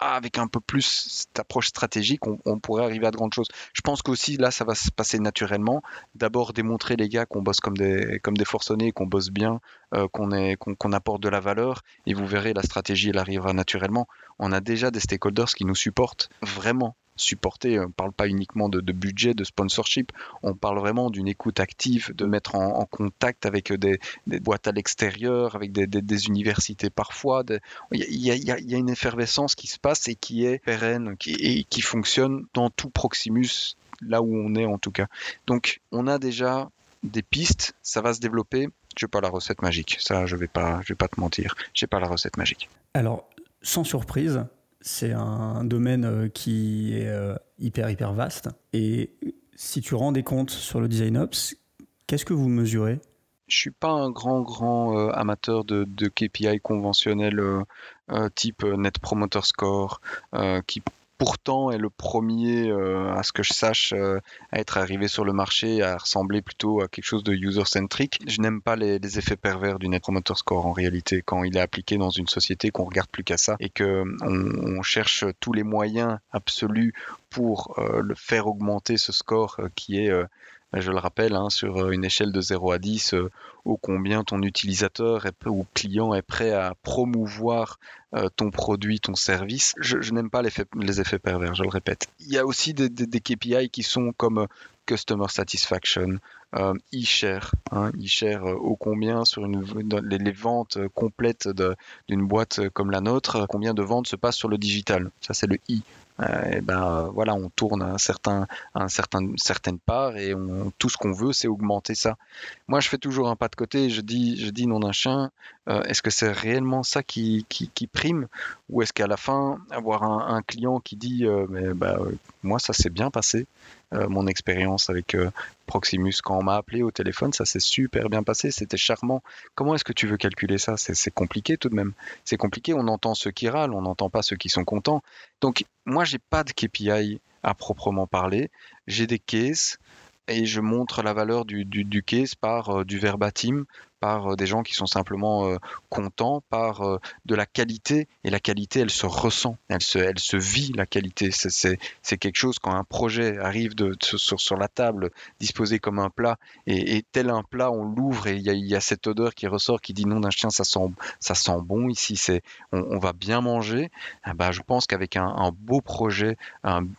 avec un peu plus cette approche stratégique, on, pourrait arriver à de grandes choses. Je pense qu'aussi là, ça va se passer naturellement. D'abord démontrer les gars qu'on bosse comme des comme des forcenés, qu'on bosse bien, euh, qu'on apporte de la valeur, et vous verrez la stratégie, elle arrivera naturellement. On a déjà des stakeholders qui nous supportent vraiment supporter. On ne parle pas uniquement de, budget, de sponsorship. On parle vraiment d'une écoute active, de mettre en, contact avec des, boîtes à l'extérieur, avec des, universités parfois. Il y, a, une effervescence qui se passe et qui est pérenne qui, et qui fonctionne dans tout Proximus, là où on est en tout cas. Donc on a déjà des pistes, ça va se développer. Je n'ai pas la recette magique, ça je vais pas, je vais pas te mentir, j'ai pas la recette magique. Alors, sans surprise, c'est un domaine euh, qui est euh, hyper, hyper vaste. Et si tu rends des comptes sur le design ops, qu'est-ce que vous mesurez? Je suis pas un grand grand euh, amateur de, KPI conventionnels type Net Promoter Score qui pourtant est le premier, euh, à ce que je sache, euh, à être arrivé sur le marché, à ressembler plutôt à quelque chose de user-centric. Je n'aime pas les, effets pervers du Net Promoter Score en réalité, quand il est appliqué dans une société, qu'on regarde plus qu'à ça et qu'on on cherche tous les moyens absolus pour euh, le faire augmenter ce score qui est je le rappelle, hein, sur une échelle de 0 à 10, ô combien ton utilisateur ou client est prêt à promouvoir euh, ton produit, ton service. Je, n'aime pas les effets, pervers, je le répète. Il y a aussi des, KPI qui sont comme euh, Customer Satisfaction, euh, e-share, hein, e-share ô combien sur une, les, ventes complètes d'une boîte comme la nôtre, combien de ventes se passent sur le digital. Ça c'est le i. et ben voilà, on tourne un certain, un certain, certaine part et tout ce qu'on veut, c'est augmenter ça. Moi, je fais toujours un pas de côté. Je dis, je dis non d'un chien. Est-ce que c'est réellement ça qui, qui, qui ou est-ce qu'à la fin, avoir un, client qui dit euh, mais euh, moi ça s'est bien passé, euh, mon expérience avec Proximus quand on m'a appelé au téléphone, ça s'est super bien passé, c'était charmant. Comment est-ce que tu veux calculer ça? C'est compliqué tout de même. C'est compliqué, on entend ceux qui râlent, on n'entend pas ceux qui sont contents. Donc moi j'ai pas de KPI à proprement parler, j'ai des cases et je montre la valeur du, du, case par du verbatim, par euh, des gens qui sont simplement euh, contents, par euh, de la qualité. Et la qualité, elle se ressent, elle se, elle se vit, la qualité. C'est quelque chose quand un projet arrive de, sur, sur la table, disposé comme un plat, et, tel un plat, on l'ouvre et il y, y, a cette odeur qui ressort qui dit non d'un chien, ça sent, ça sent bon ici, on, va bien manger. Ah bah, je pense qu'avec un, beau projet,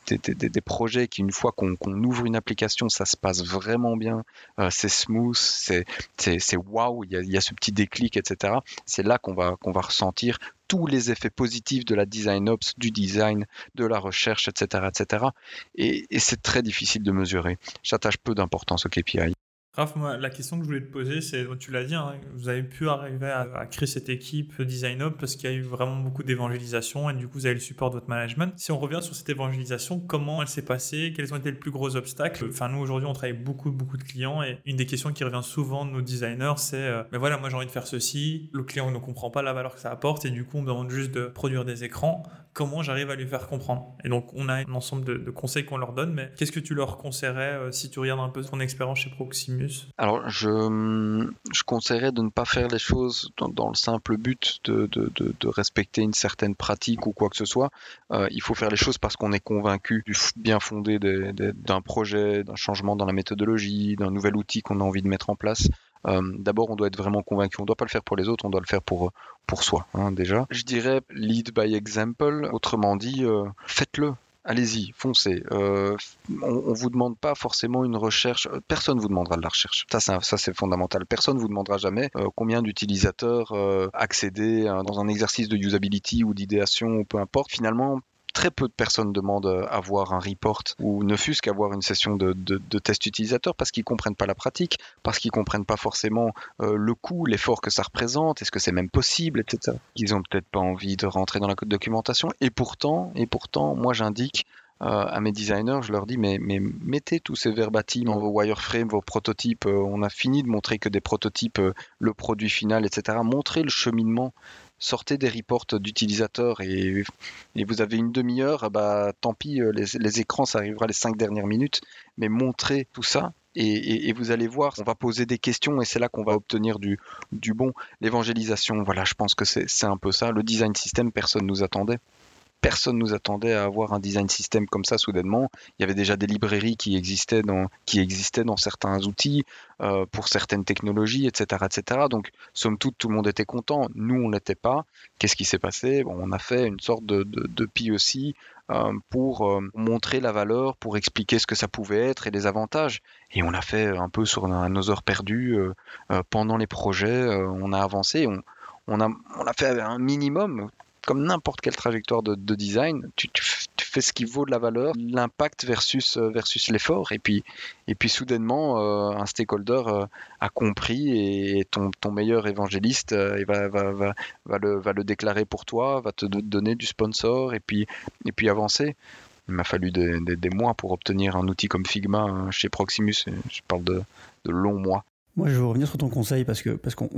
des, des, projets qui, une fois qu'on ouvre une application, ça se passe vraiment bien, c'est smooth, c'est wow il y a, ce petit déclic, etc. C'est là qu'on va, ressentir tous les effets positifs de la design ops, du design, de la recherche, etc. etc. Et, et c'est très difficile de mesurer. J'attache peu d'importance au KPI. Raph, moi, la question que je voulais te poser, c'est, tu l'as dit, hein, vous avez pu arriver à, créer cette équipe Design Up parce qu'il y a eu vraiment beaucoup d'évangélisation et du coup, vous avez le support de votre management. Si on revient sur cette évangélisation, comment elle s'est passée? Quels ont été les plus gros obstacles? Enfin, nous, aujourd'hui, on travaille beaucoup, beaucoup de clients et une des questions qui revient souvent de nos designers, c'est, euh, mais voilà, moi, j'ai envie de faire ceci, le client ne comprend pas la valeur que ça apporte et du coup, on me demande juste de produire des écrans. Comment j'arrive à lui faire comprendre? Et donc, on a un ensemble de, conseils qu'on leur donne, mais qu'est-ce que tu leur conseillerais euh, si tu regardes un peu ton expérience chez Alors, je, je conseillerais de ne pas faire les choses dans, le simple but de, de, respecter une certaine pratique ou quoi que ce soit. Euh, il faut faire les choses parce qu'on est convaincu du bien fondé d'un projet, d'un changement dans la méthodologie, d'un nouvel outil qu'on a envie de mettre en place. Euh, d'abord, on doit être vraiment convaincu. On ne doit pas le faire pour les autres, on doit le faire pour, pour soi, hein, déjà. Je dirais lead by example. Autrement dit, euh, faites-le allez-y, foncez. Euh, on, ne vous demande pas forcément une recherche. Euh, personne vous demandera de la recherche. Ça, ça c'est fondamental. Personne vous demandera jamais euh, combien d'utilisateurs accéder dans un exercice de usability ou d'idéation ou peu importe. Finalement, très peu de personnes demandent à voir un report ou ne fût-ce qu'avoir une session de, test utilisateur parce qu'ils comprennent pas la pratique, parce qu'ils comprennent pas forcément le coût, l'effort que ça représente, est-ce que c'est même possible, etc. Ils ont peut-être pas envie de rentrer dans la documentation et pourtant, et pourtant, moi j'indique à mes designers, je leur dis mais, mettez tous ces verbatim vos wireframes, vos prototypes. on a fini de montrer que des prototypes, le produit final, etc. Montrez le cheminement sortez des reports d'utilisateurs et, vous avez une demi-heure, bah, tant pis, les, écrans, ça arrivera les cinq dernières minutes, mais montrez tout ça. Et, vous allez voir, on va poser des questions et c'est là qu'on va obtenir du, bon. L'évangélisation, voilà, je pense que c'est un peu ça. Le design system, personne nous attendait personne nous attendait à avoir un design system comme ça soudainement. Il y avait déjà des librairies qui existaient dans, qui existaient dans certains outils, euh, pour certaines technologies, etc., etc. Donc, somme toute, tout le monde était content. Nous, on n'était pas. Qu'est-ce qui s'est passé? Bon, On a fait une sorte de, de, POC euh, pour euh, montrer la valeur, pour expliquer ce que ça pouvait être et les avantages. Et on a fait un peu sur nos heures perdues pendant les projets. on a avancé. On, on a, on a fait un minimum comme n'importe quelle trajectoire de, design, tu, fais ce qui vaut de la valeur, l'impact versus, euh, versus l'effort. Et puis, et puis soudainement, euh, un stakeholder euh, a compris et ton, ton meilleur évangéliste il va, va, va, va, le, va le déclarer pour toi, va te donner du sponsor et puis, et puis avancer. Il m'a fallu des, des, mois pour obtenir un outil comme Figma hein, chez Proximus. Je parle de, de longs mois. Moi, je veux revenir sur ton conseil parce que parce qu'on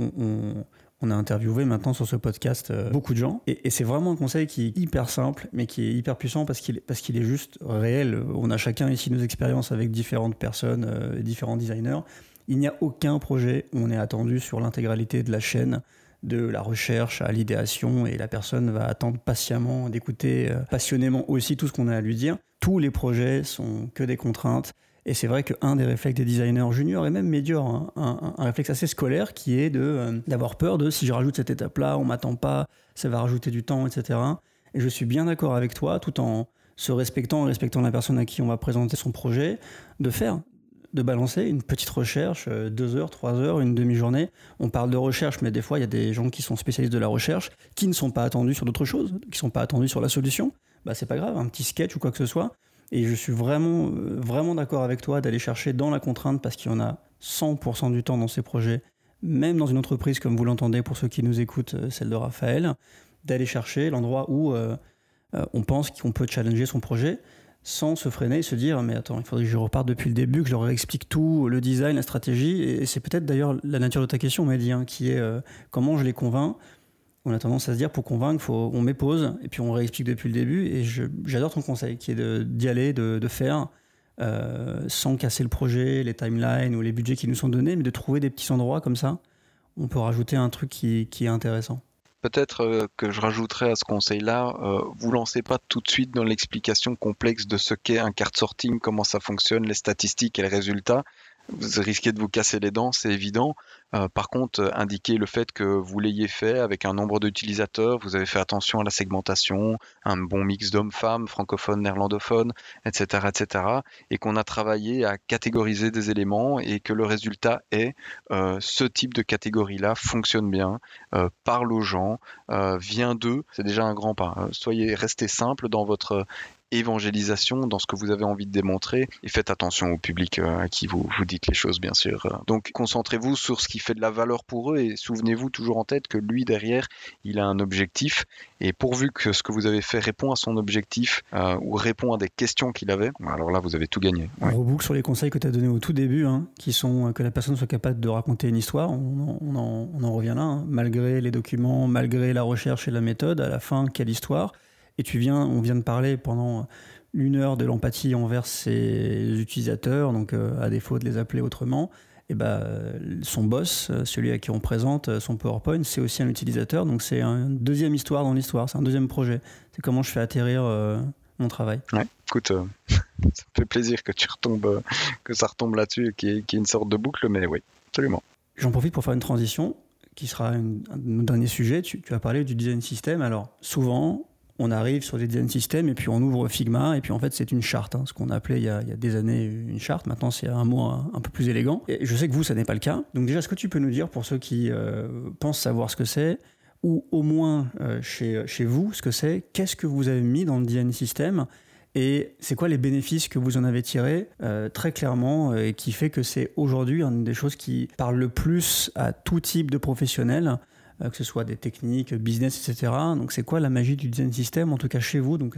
on a interviewé maintenant sur ce podcast euh, beaucoup de gens. Et, c'est vraiment un conseil qui est hyper simple, mais qui est hyper puissant parce qu'il parce qu'il est juste réel. On a chacun ici nos expériences avec différentes personnes, euh, différents designers. Il n'y a aucun projet où on est attendu sur l'intégralité de la chaîne de la recherche à l'idéation et la personne va attendre patiemment d'écouter euh, passionnément aussi tout ce qu'on a à lui dire. Tous les projets sont que des contraintes et c'est vrai qu'un des réflexes des designers juniors et même médiors, hein, un, réflexe assez scolaire qui est de euh, d'avoir peur de si je rajoute cette étape-là, on m'attend pas, ça va rajouter du temps, etc. Et je suis bien d'accord avec toi, tout en se respectant et respectant la personne à qui on va présenter son projet, de faire, de balancer une petite recherche, euh, deux heures, trois heures, une demi-journée. On parle de recherche, mais des fois, il y a des gens qui sont spécialistes de la recherche, qui ne sont pas attendus sur d'autres choses, qui ne sont pas attendus sur la solution. Bah, c'est pas grave, un petit sketch ou quoi que ce soit. Et je suis vraiment, euh, vraiment d'accord avec toi d'aller chercher dans la contrainte parce qu'il y en a 100% du temps dans ces projets, même dans une entreprise comme vous l'entendez pour ceux qui nous écoutent, euh, celle de Raphaël, d'aller chercher l'endroit où euh, on pense qu'on peut challenger son projet sans se freiner et se dire mais attends, il faudrait que je reparte depuis le début, que je leur explique tout, le design, la stratégie. Et c'est peut-être d'ailleurs la nature de ta question, Mehdi, hein, qui est comment je les convainc on a tendance à se dire pour convaincre, faut, on met pause et puis on réexplique depuis le début. Et j'adore ton conseil qui est d'y aller, de, faire euh, sans casser le projet, les timelines ou les budgets qui nous sont donnés, mais de trouver des petits endroits comme ça. On peut rajouter un truc qui, qui est intéressant. Peut-être euh, que je rajouterais à ce conseil-là, euh, vous lancez pas tout de suite dans l'explication complexe de ce qu'est un card sorting, comment ça fonctionne, les statistiques et les résultats vous risquez de vous casser les dents, c'est évident. Euh, par contre, euh, indiquez le fait que vous l'ayez fait avec un nombre d'utilisateurs, vous avez fait attention à la segmentation, un bon mix d'hommes-femmes, francophones, néerlandophones, etc., etc., et qu'on a travaillé à catégoriser des éléments et que le résultat est euh, ce type de catégorie-là fonctionne bien, parle aux gens, vient d'eux, c'est déjà un grand pas. soyez restés simples dans votre évangélisation dans ce que vous avez envie de démontrer et faites attention au public euh, à qui vous, vous dites les choses bien sûr. Donc concentrez-vous sur ce qui fait de la valeur pour eux et souvenez-vous toujours en tête que lui derrière il a un objectif et pourvu que ce que vous avez fait répond à son objectif euh, ou répond à des questions qu'il avait, alors là vous avez tout gagné. On reboucle sur les conseils que tu as donnés au tout début, hein, qui sont euh, que la personne soit capable de raconter une histoire, on en, on en, revient là, hein. malgré les documents, malgré la recherche et la méthode, à la fin quelle histoire? Et tu viens, on vient de parler pendant une heure de l'empathie envers ses utilisateurs, donc euh, à défaut de les appeler autrement, et eh ben, son boss, celui à qui on présente son PowerPoint, c'est aussi un utilisateur, donc c'est une deuxième histoire dans l'histoire, c'est un deuxième projet. C'est comment je fais atterrir euh, mon travail. Ouais, écoute, euh, ça me fait plaisir que tu retombes, que ça retombe là-dessus, qu'il y, ait une sorte de boucle, mais oui, absolument. J'en profite pour faire une transition qui sera un dernier sujet. Tu, tu as parlé du design system. Alors, souvent, on arrive sur des design systems et puis on ouvre Figma et puis en fait c'est une charte, hein, ce qu'on appelait il y, a, des années une charte. Maintenant c'est un mot un, peu plus élégant. Et je sais que vous ça n'est pas le cas. Donc déjà, est-ce que tu peux nous dire pour ceux qui euh, pensent savoir ce que c'est ou au moins euh, chez, chez vous ce que c'est, qu'est-ce que vous avez mis dans le design system et c'est quoi les bénéfices que vous en avez tirés euh, très clairement et qui fait que c'est aujourd'hui une des choses qui parle le plus à tout type de professionnels que ce soit des techniques, business, etc. Donc c'est quoi la magie du design system, en tout cas chez vous? Donc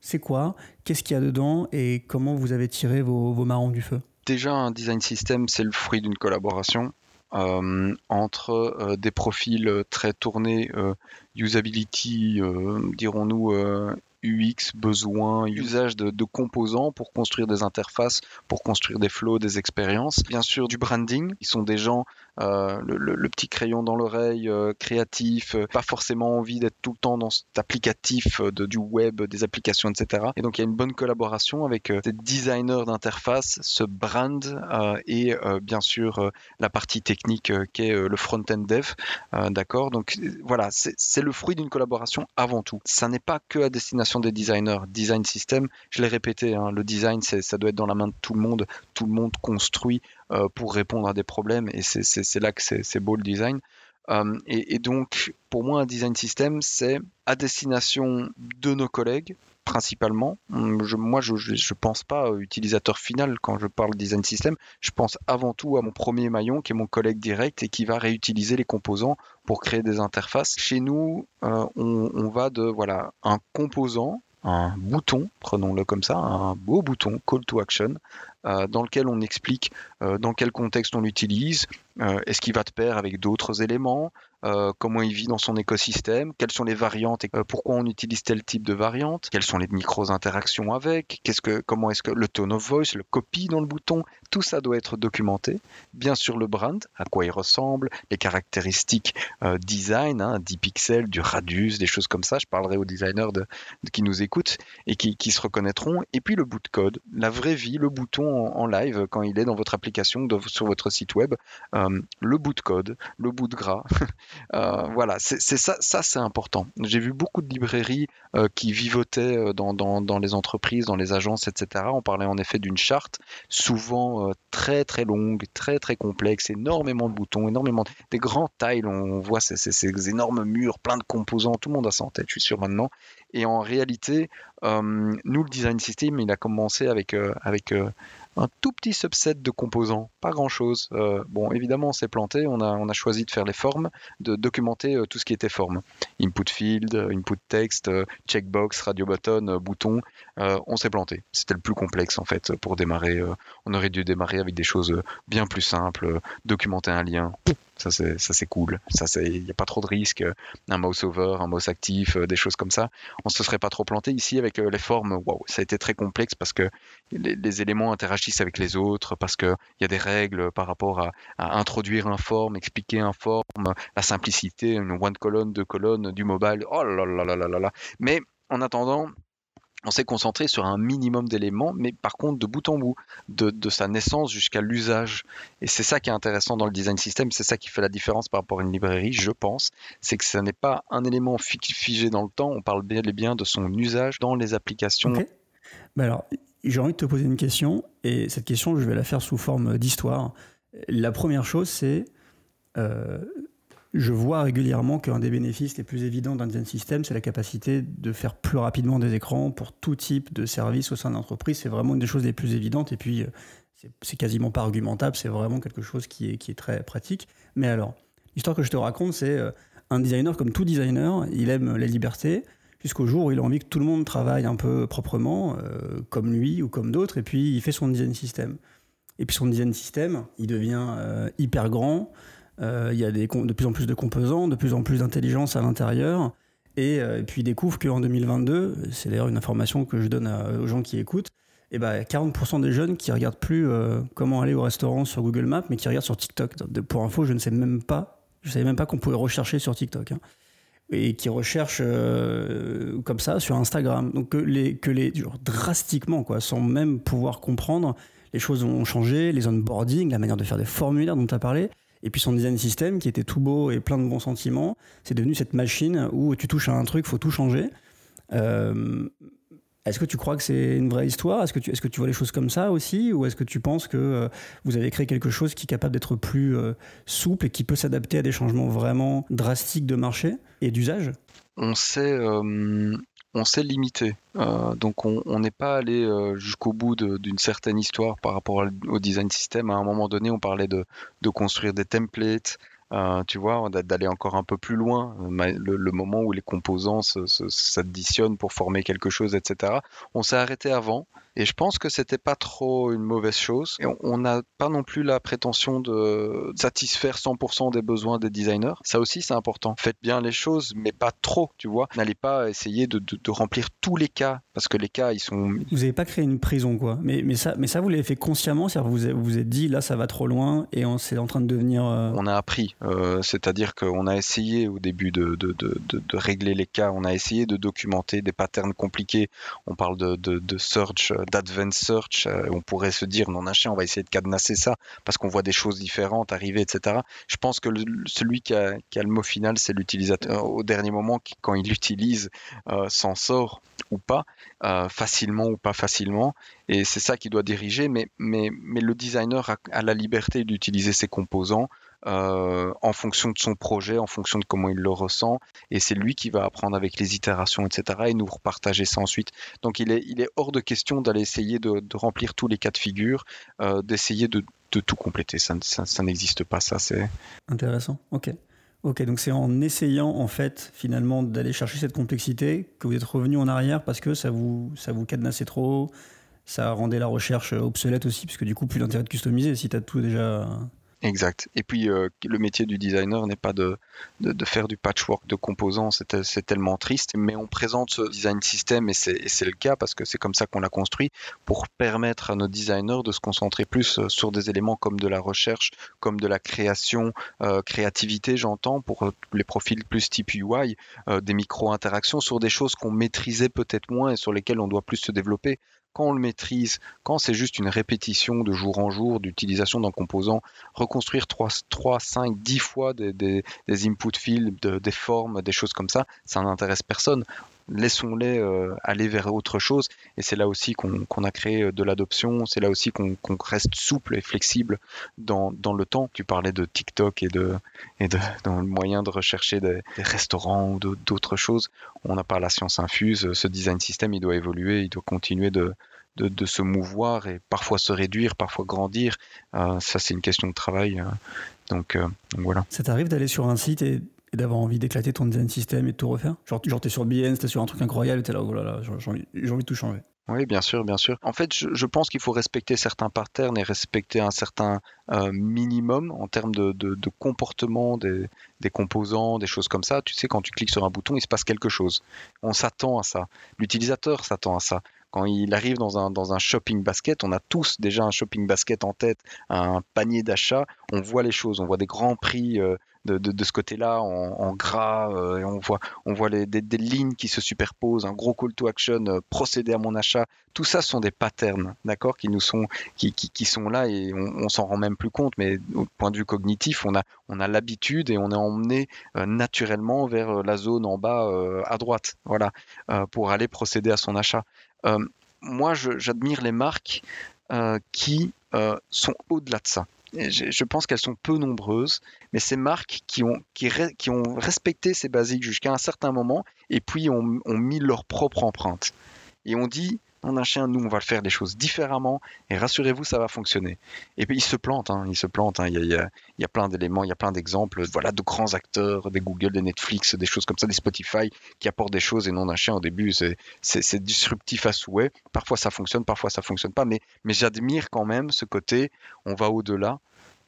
c'est quoi? Qu'est-ce qu'il y a dedans? Et comment vous avez tiré vos, vos marrons du feu? Déjà, un design system, c'est le fruit d'une collaboration. entre des profils très tournés usability, dirons-nous, UX, besoin, usage de, composants pour construire des interfaces, pour construire des flows, des expériences. Bien sûr, du branding. Ils sont des gens, euh, le, petit crayon dans l'oreille, euh, créatif, euh, pas forcément envie d'être tout le temps dans cet applicatif de, du web, des applications, etc. Et donc, il y a une bonne collaboration avec des designers d'interface, ce brand et bien sûr la partie technique qui est le front-end dev. D'accord Donc, voilà, c'est le fruit d'une collaboration avant tout. Ça n'est pas que à destination des designers. Design system, je l'ai répété, hein, le design, ça doit être dans la main de tout le monde. Tout le monde construit pour répondre à des problèmes et c'est là que c'est beau le design. Euh, et, donc, pour moi, un design system, c'est à destination de nos collègues, principalement. Hum, moi, je ne pense pas utilisateur final quand je parle design system. Je pense avant tout à mon premier maillon, qui est mon collègue direct et qui va réutiliser les composants pour créer des interfaces. Chez nous, euh, on, on, va de voilà un composant un bouton, prenons-le comme ça, un beau bouton, call to action, euh, dans lequel on explique euh, dans quel contexte on l'utilise, euh, est-ce qu'il va de pair avec d'autres éléments, comment il vit dans son écosystème, quelles sont les variantes et pourquoi on utilise tel type de variante, quelles sont les micros interactions avec, qu'est-ce que, comment est-ce que le tone of voice, le copy dans le bouton, tout ça doit être documenté. Bien sûr le brand, à quoi il ressemble, les caractéristiques design, hein, 10 pixels, du radius, des choses comme ça. Je parlerai aux designers de, qui nous écoutent et qui, se reconnaîtront. Et puis le bout de code, la vraie vie, le bouton en, live quand il est dans votre application, sur votre site web, euh, le bout de code, le bout de gras. Euh, voilà, c'est ça, ça c'est important. J'ai vu beaucoup de librairies euh, qui vivotaient dans, dans, les entreprises, dans les agences, etc. On parlait en effet d'une charte, souvent très très longue, très très complexe, énormément de boutons, énormément de, des grands tiles, on voit ces, ces, énormes murs, plein de composants, tout le monde a ça en tête, je suis sûr maintenant. Et en réalité, nous, le design system, il a commencé avec, avec un tout petit subset de composants, pas grand chose. Euh, bon, évidemment, on s'est planté, on a, choisi de faire les formes, de documenter euh, tout ce qui était forme. Input field, input text, euh, checkbox, radio button, bouton. on s'est planté. C'était le plus complexe en fait pour démarrer. on aurait dû démarrer avec des choses bien plus simples, documenter un lien, ça, c'est cool. Ça, il n'y a pas trop de risques. Un mouse over, un mouse actif, euh, des choses comme ça. On se serait pas trop planté ici avec euh, les formes. Waouh, ça a été très complexe parce que les, éléments interagissent avec les autres, parce qu'il y a des règles par rapport à, introduire un forme, expliquer un forme, la simplicité, une one colonne, deux colonnes, du mobile. Oh là là là là là là. Mais en attendant, on s'est concentré sur un minimum d'éléments, mais par contre de bout en bout, de, sa naissance jusqu'à l'usage. Et c'est ça qui est intéressant dans le design system, c'est ça qui fait la différence par rapport à une librairie, je pense, c'est que ce n'est pas un élément figé dans le temps, on parle bien de son usage dans les applications. Ben alors, j'ai envie de te poser une question, et cette question, je vais la faire sous forme d'histoire. La première chose, c'est euh, je vois régulièrement qu'un des bénéfices les plus évidents d'un design system, c'est la capacité de faire plus rapidement des écrans pour tout type de service au sein de l'entreprise. C'est vraiment une des choses les plus évidentes. Et puis, euh, c'est quasiment pas argumentable. C'est vraiment quelque chose qui est, qui est très pratique. Mais alors, l'histoire que je te raconte, c'est euh, un designer, comme tout designer, il aime la liberté jusqu'au jour où il a envie que tout le monde travaille un peu proprement, euh, comme lui ou comme d'autres, et puis il fait son design system. Et puis son design system, il devient hyper grand, il y a de plus en plus de composants, de plus en plus d'intelligence à l'intérieur. Et, euh, puis il découvre qu'en 2022, c'est d'ailleurs une information que je donne aux gens qui écoutent, et bah, 40% des jeunes qui regardent plus euh, comment aller au restaurant sur Google Maps, mais qui regardent sur TikTok. Pour info, je ne sais même pas, je savais même pas qu'on pouvait rechercher sur TikTok. Hein. Et qui recherchent comme ça sur Instagram. Donc que les, que les drastiquement, quoi, sans même pouvoir comprendre, les choses ont changé, les onboarding, la manière de faire des formulaires dont tu as parlé. Et puis son design system, qui était tout beau et plein de bons sentiments, c'est devenu cette machine où tu touches à un truc, faut tout changer. Euh, est-ce que tu crois que c'est une vraie histoire? Est-ce que, tu, vois les choses comme ça aussi? Ou est-ce que tu penses que euh, vous avez créé quelque chose qui est capable d'être plus euh, souple et qui peut s'adapter à des changements vraiment drastiques de marché et d'usage? On sait on s'est limité. Euh, donc on n'est pas allé euh, jusqu'au bout d'une certaine histoire par rapport au design system. À un moment donné, on parlait de, construire des templates, euh, tu vois, d'aller encore un peu plus loin, le, moment où les composants s'additionnent pour former quelque chose, etc. On s'est arrêté avant. Et je pense que c'était pas trop une mauvaise chose. Et on n'a pas non plus la prétention de satisfaire 100% des besoins des designers. Ça aussi, c'est important. Faites bien les choses, mais pas trop, tu vois. N'allez pas essayer de, remplir tous les cas, parce que les cas, ils sont... Vous n'avez pas créé une prison, quoi. Mais, mais, ça, mais ça, vous l'avez fait consciemment, c'est-à-dire vous vous êtes dit, là, ça va trop loin, et c'est en train de devenir... Euh, on a appris. Euh, c'est-à-dire qu'on a essayé au début de, de, de, régler les cas, on a essayé de documenter des patterns compliqués. On parle de, search, d'advanced search. Euh, on pourrait se dire, non, un chien, on va essayer de cadenasser ça parce qu'on voit des choses différentes arriver, etc. Je pense que celui qui a, le mot final, c'est l'utilisateur. Au dernier moment, quand il l'utilise, euh, s'en sort ou pas, euh, facilement ou pas facilement. Et c'est ça qui doit diriger. Mais le designer a, a la liberté d'utiliser ses composants euh, en fonction de son projet, en fonction de comment il le ressent. Et c'est lui qui va apprendre avec les itérations, etc. et nous repartager ça ensuite. Donc il est, il est hors de question d'aller essayer de, remplir tous les cas de figure, euh, d'essayer de, tout compléter. Ça, ça, n'existe pas, ça. c'est Intéressant. Ok. Ok, donc c'est en essayant en fait finalement d'aller chercher cette complexité que vous êtes revenu en arrière parce que ça vous, ça vous cadenassait trop, ça rendait la recherche obsolète aussi, parce que du coup plus d'intérêt de customiser si tu as tout déjà Exact. Et puis euh, le métier du designer n'est pas de, de, faire du patchwork de composants, c'est tellement triste, mais on présente ce design system et c'est le cas parce que c'est comme ça qu'on l'a construit pour permettre à nos designers de se concentrer plus euh, sur des éléments comme de la recherche, comme de la création, euh, créativité j'entends, pour les profils plus type UI, des micro-interactions sur des choses qu'on maîtrisait peut-être moins et sur lesquelles on doit plus se développer quand on le maîtrise, quand c'est juste une répétition de jour en jour d'utilisation d'un composant, reconstruire 3, 3 5, 10 fois des, input fields, des formes, des choses comme ça, ça n'intéresse personne laissons-les euh, aller vers autre chose. Et c'est là aussi qu'on a créé euh, de l'adoption, c'est là aussi qu'on reste souple et flexible dans, le temps. Tu parlais de TikTok et de, et de dans le moyen de rechercher des, restaurants ou d'autres choses. On n'a pas la science infuse. Ce design system, il doit évoluer, il doit continuer de, de, se mouvoir et parfois se réduire, parfois grandir. Euh, ça, c'est une question de travail. donc, donc, voilà. Ça t'arrive d'aller sur un site et et d'avoir envie d'éclater ton design system et de tout refaire Genre, genre t'es sur BN, t'es sur un truc incroyable, t'es là, oh là là, j'ai envie, envie, de tout changer. Oui, bien sûr, bien sûr. En fait, je, pense qu'il faut respecter certains patterns et respecter un certain euh, minimum en termes de, de, de comportement des, des, composants, des choses comme ça. Tu sais, quand tu cliques sur un bouton, il se passe quelque chose. On s'attend à ça. L'utilisateur s'attend à ça quand il arrive dans un, dans un shopping basket, on a tous déjà un shopping basket en tête, un panier d'achat, on voit les choses, on voit des grands prix euh, de, de, ce côté-là en, gras, euh, on voit, on voit les, des, lignes qui se superposent, un gros call to action, euh, procéder à mon achat. Tout ça sont des patterns, d'accord, qui nous sont, qui, qui, sont là et on, on s'en rend même plus compte. Mais au point de vue cognitif, on a, on a l'habitude et on est emmené euh, naturellement vers la zone en bas à droite, voilà, pour aller procéder à son achat. moi, j'admire les marques qui sont au-delà de ça je pense qu'elles sont peu nombreuses, mais ces marques qui ont, respecté ces basiques jusqu'à un certain moment et puis ont mis leur propre empreinte. Et on dit, a un chien, nous, on va le faire des choses différemment, et rassurez-vous, ça va fonctionner. Et puis, il se plante, hein, il se plante, hein. il, y a, il, y a, plein d'éléments, il y a plein d'exemples, voilà, de grands acteurs, des Google, des Netflix, des choses comme ça, des Spotify, qui apportent des choses, et non un chien, au début, c'est disruptif à souhait. Parfois, ça fonctionne, parfois, ça fonctionne pas, mais j'admire quand même ce côté, on va au-delà,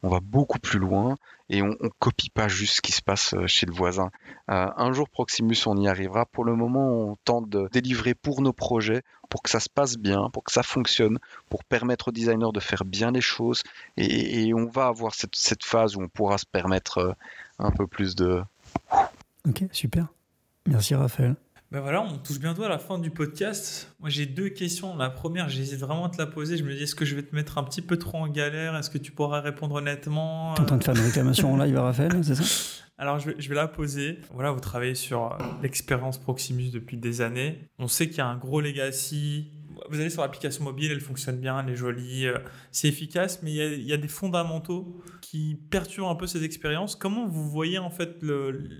on va beaucoup plus loin et on, ne copie pas juste ce qui se passe euh, chez le voisin. Euh, un jour Proximus, on y arrivera. Pour le moment, on tente de délivrer pour nos projets, pour que ça se passe bien, pour que ça fonctionne, pour permettre aux designers de faire bien les choses. Et, on va avoir cette, cette, phase où on pourra se permettre euh, un peu plus de... Ok, super. Merci Raphaël. Ben voilà, on touche bientôt à la fin du podcast. Moi, j'ai deux questions. La première, j'hésite vraiment à te la poser. Je me dis, est-ce que je vais te mettre un petit peu trop en galère? Est-ce que tu pourras répondre honnêtement? Tu es en train de faire une réclamation en live à Raphaël, c'est ça? Alors, je vais, je vais, la poser. Voilà, vous travaillez sur euh, l'expérience Proximus depuis des années. On sait qu'il y a un gros legacy vous allez sur l'application mobile, elle fonctionne bien, elle est jolie, euh, c'est efficace, mais il y, a des fondamentaux qui perturbent un peu ces expériences. Comment vous voyez en fait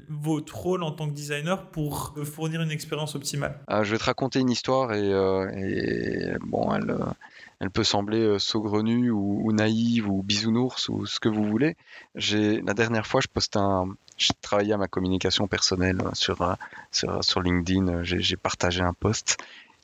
votre rôle en tant que designer pour fournir une expérience optimale? Je vais te raconter une histoire et, et bon, elle peut sembler euh, saugrenue ou, naïve ou bisounours ou ce que vous voulez. La dernière fois, je postais un, j'ai travaillé à ma communication personnelle euh, sur euh, sur, LinkedIn. J'ai partagé un post.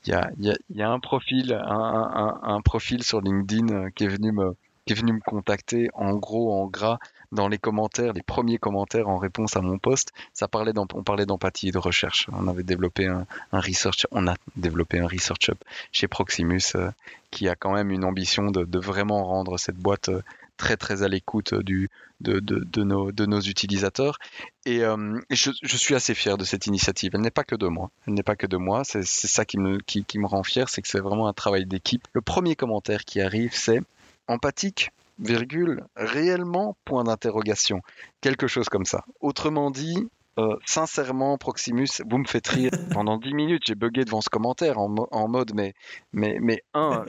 Il y a, y un profil, un, profil sur LinkedIn qui est venu me qui est venu me contacter en gros en gras dans les commentaires, les premiers commentaires en réponse à mon post, ça parlait on parlait d'empathie et de recherche. On avait développé un, research, on a développé un research up chez Proximus euh, qui a quand même une ambition de, vraiment rendre cette boîte euh, très très à l'écoute du de, de, nos, de nos utilisateurs et, euh, je, suis assez fier de cette initiative. Elle n'est pas que de moi. Elle n'est pas que de moi. C'est ça qui me qui me rend fier, c'est que c'est vraiment un travail d'équipe. Le premier commentaire qui arrive, c'est empathique virgule, réellement, point d'interrogation. Quelque chose comme ça. Autrement dit, euh, sincèrement, Proximus, vous me faites rire. Pendant 10 minutes, j'ai bugué devant ce commentaire en, mode, mais, mais, mais un,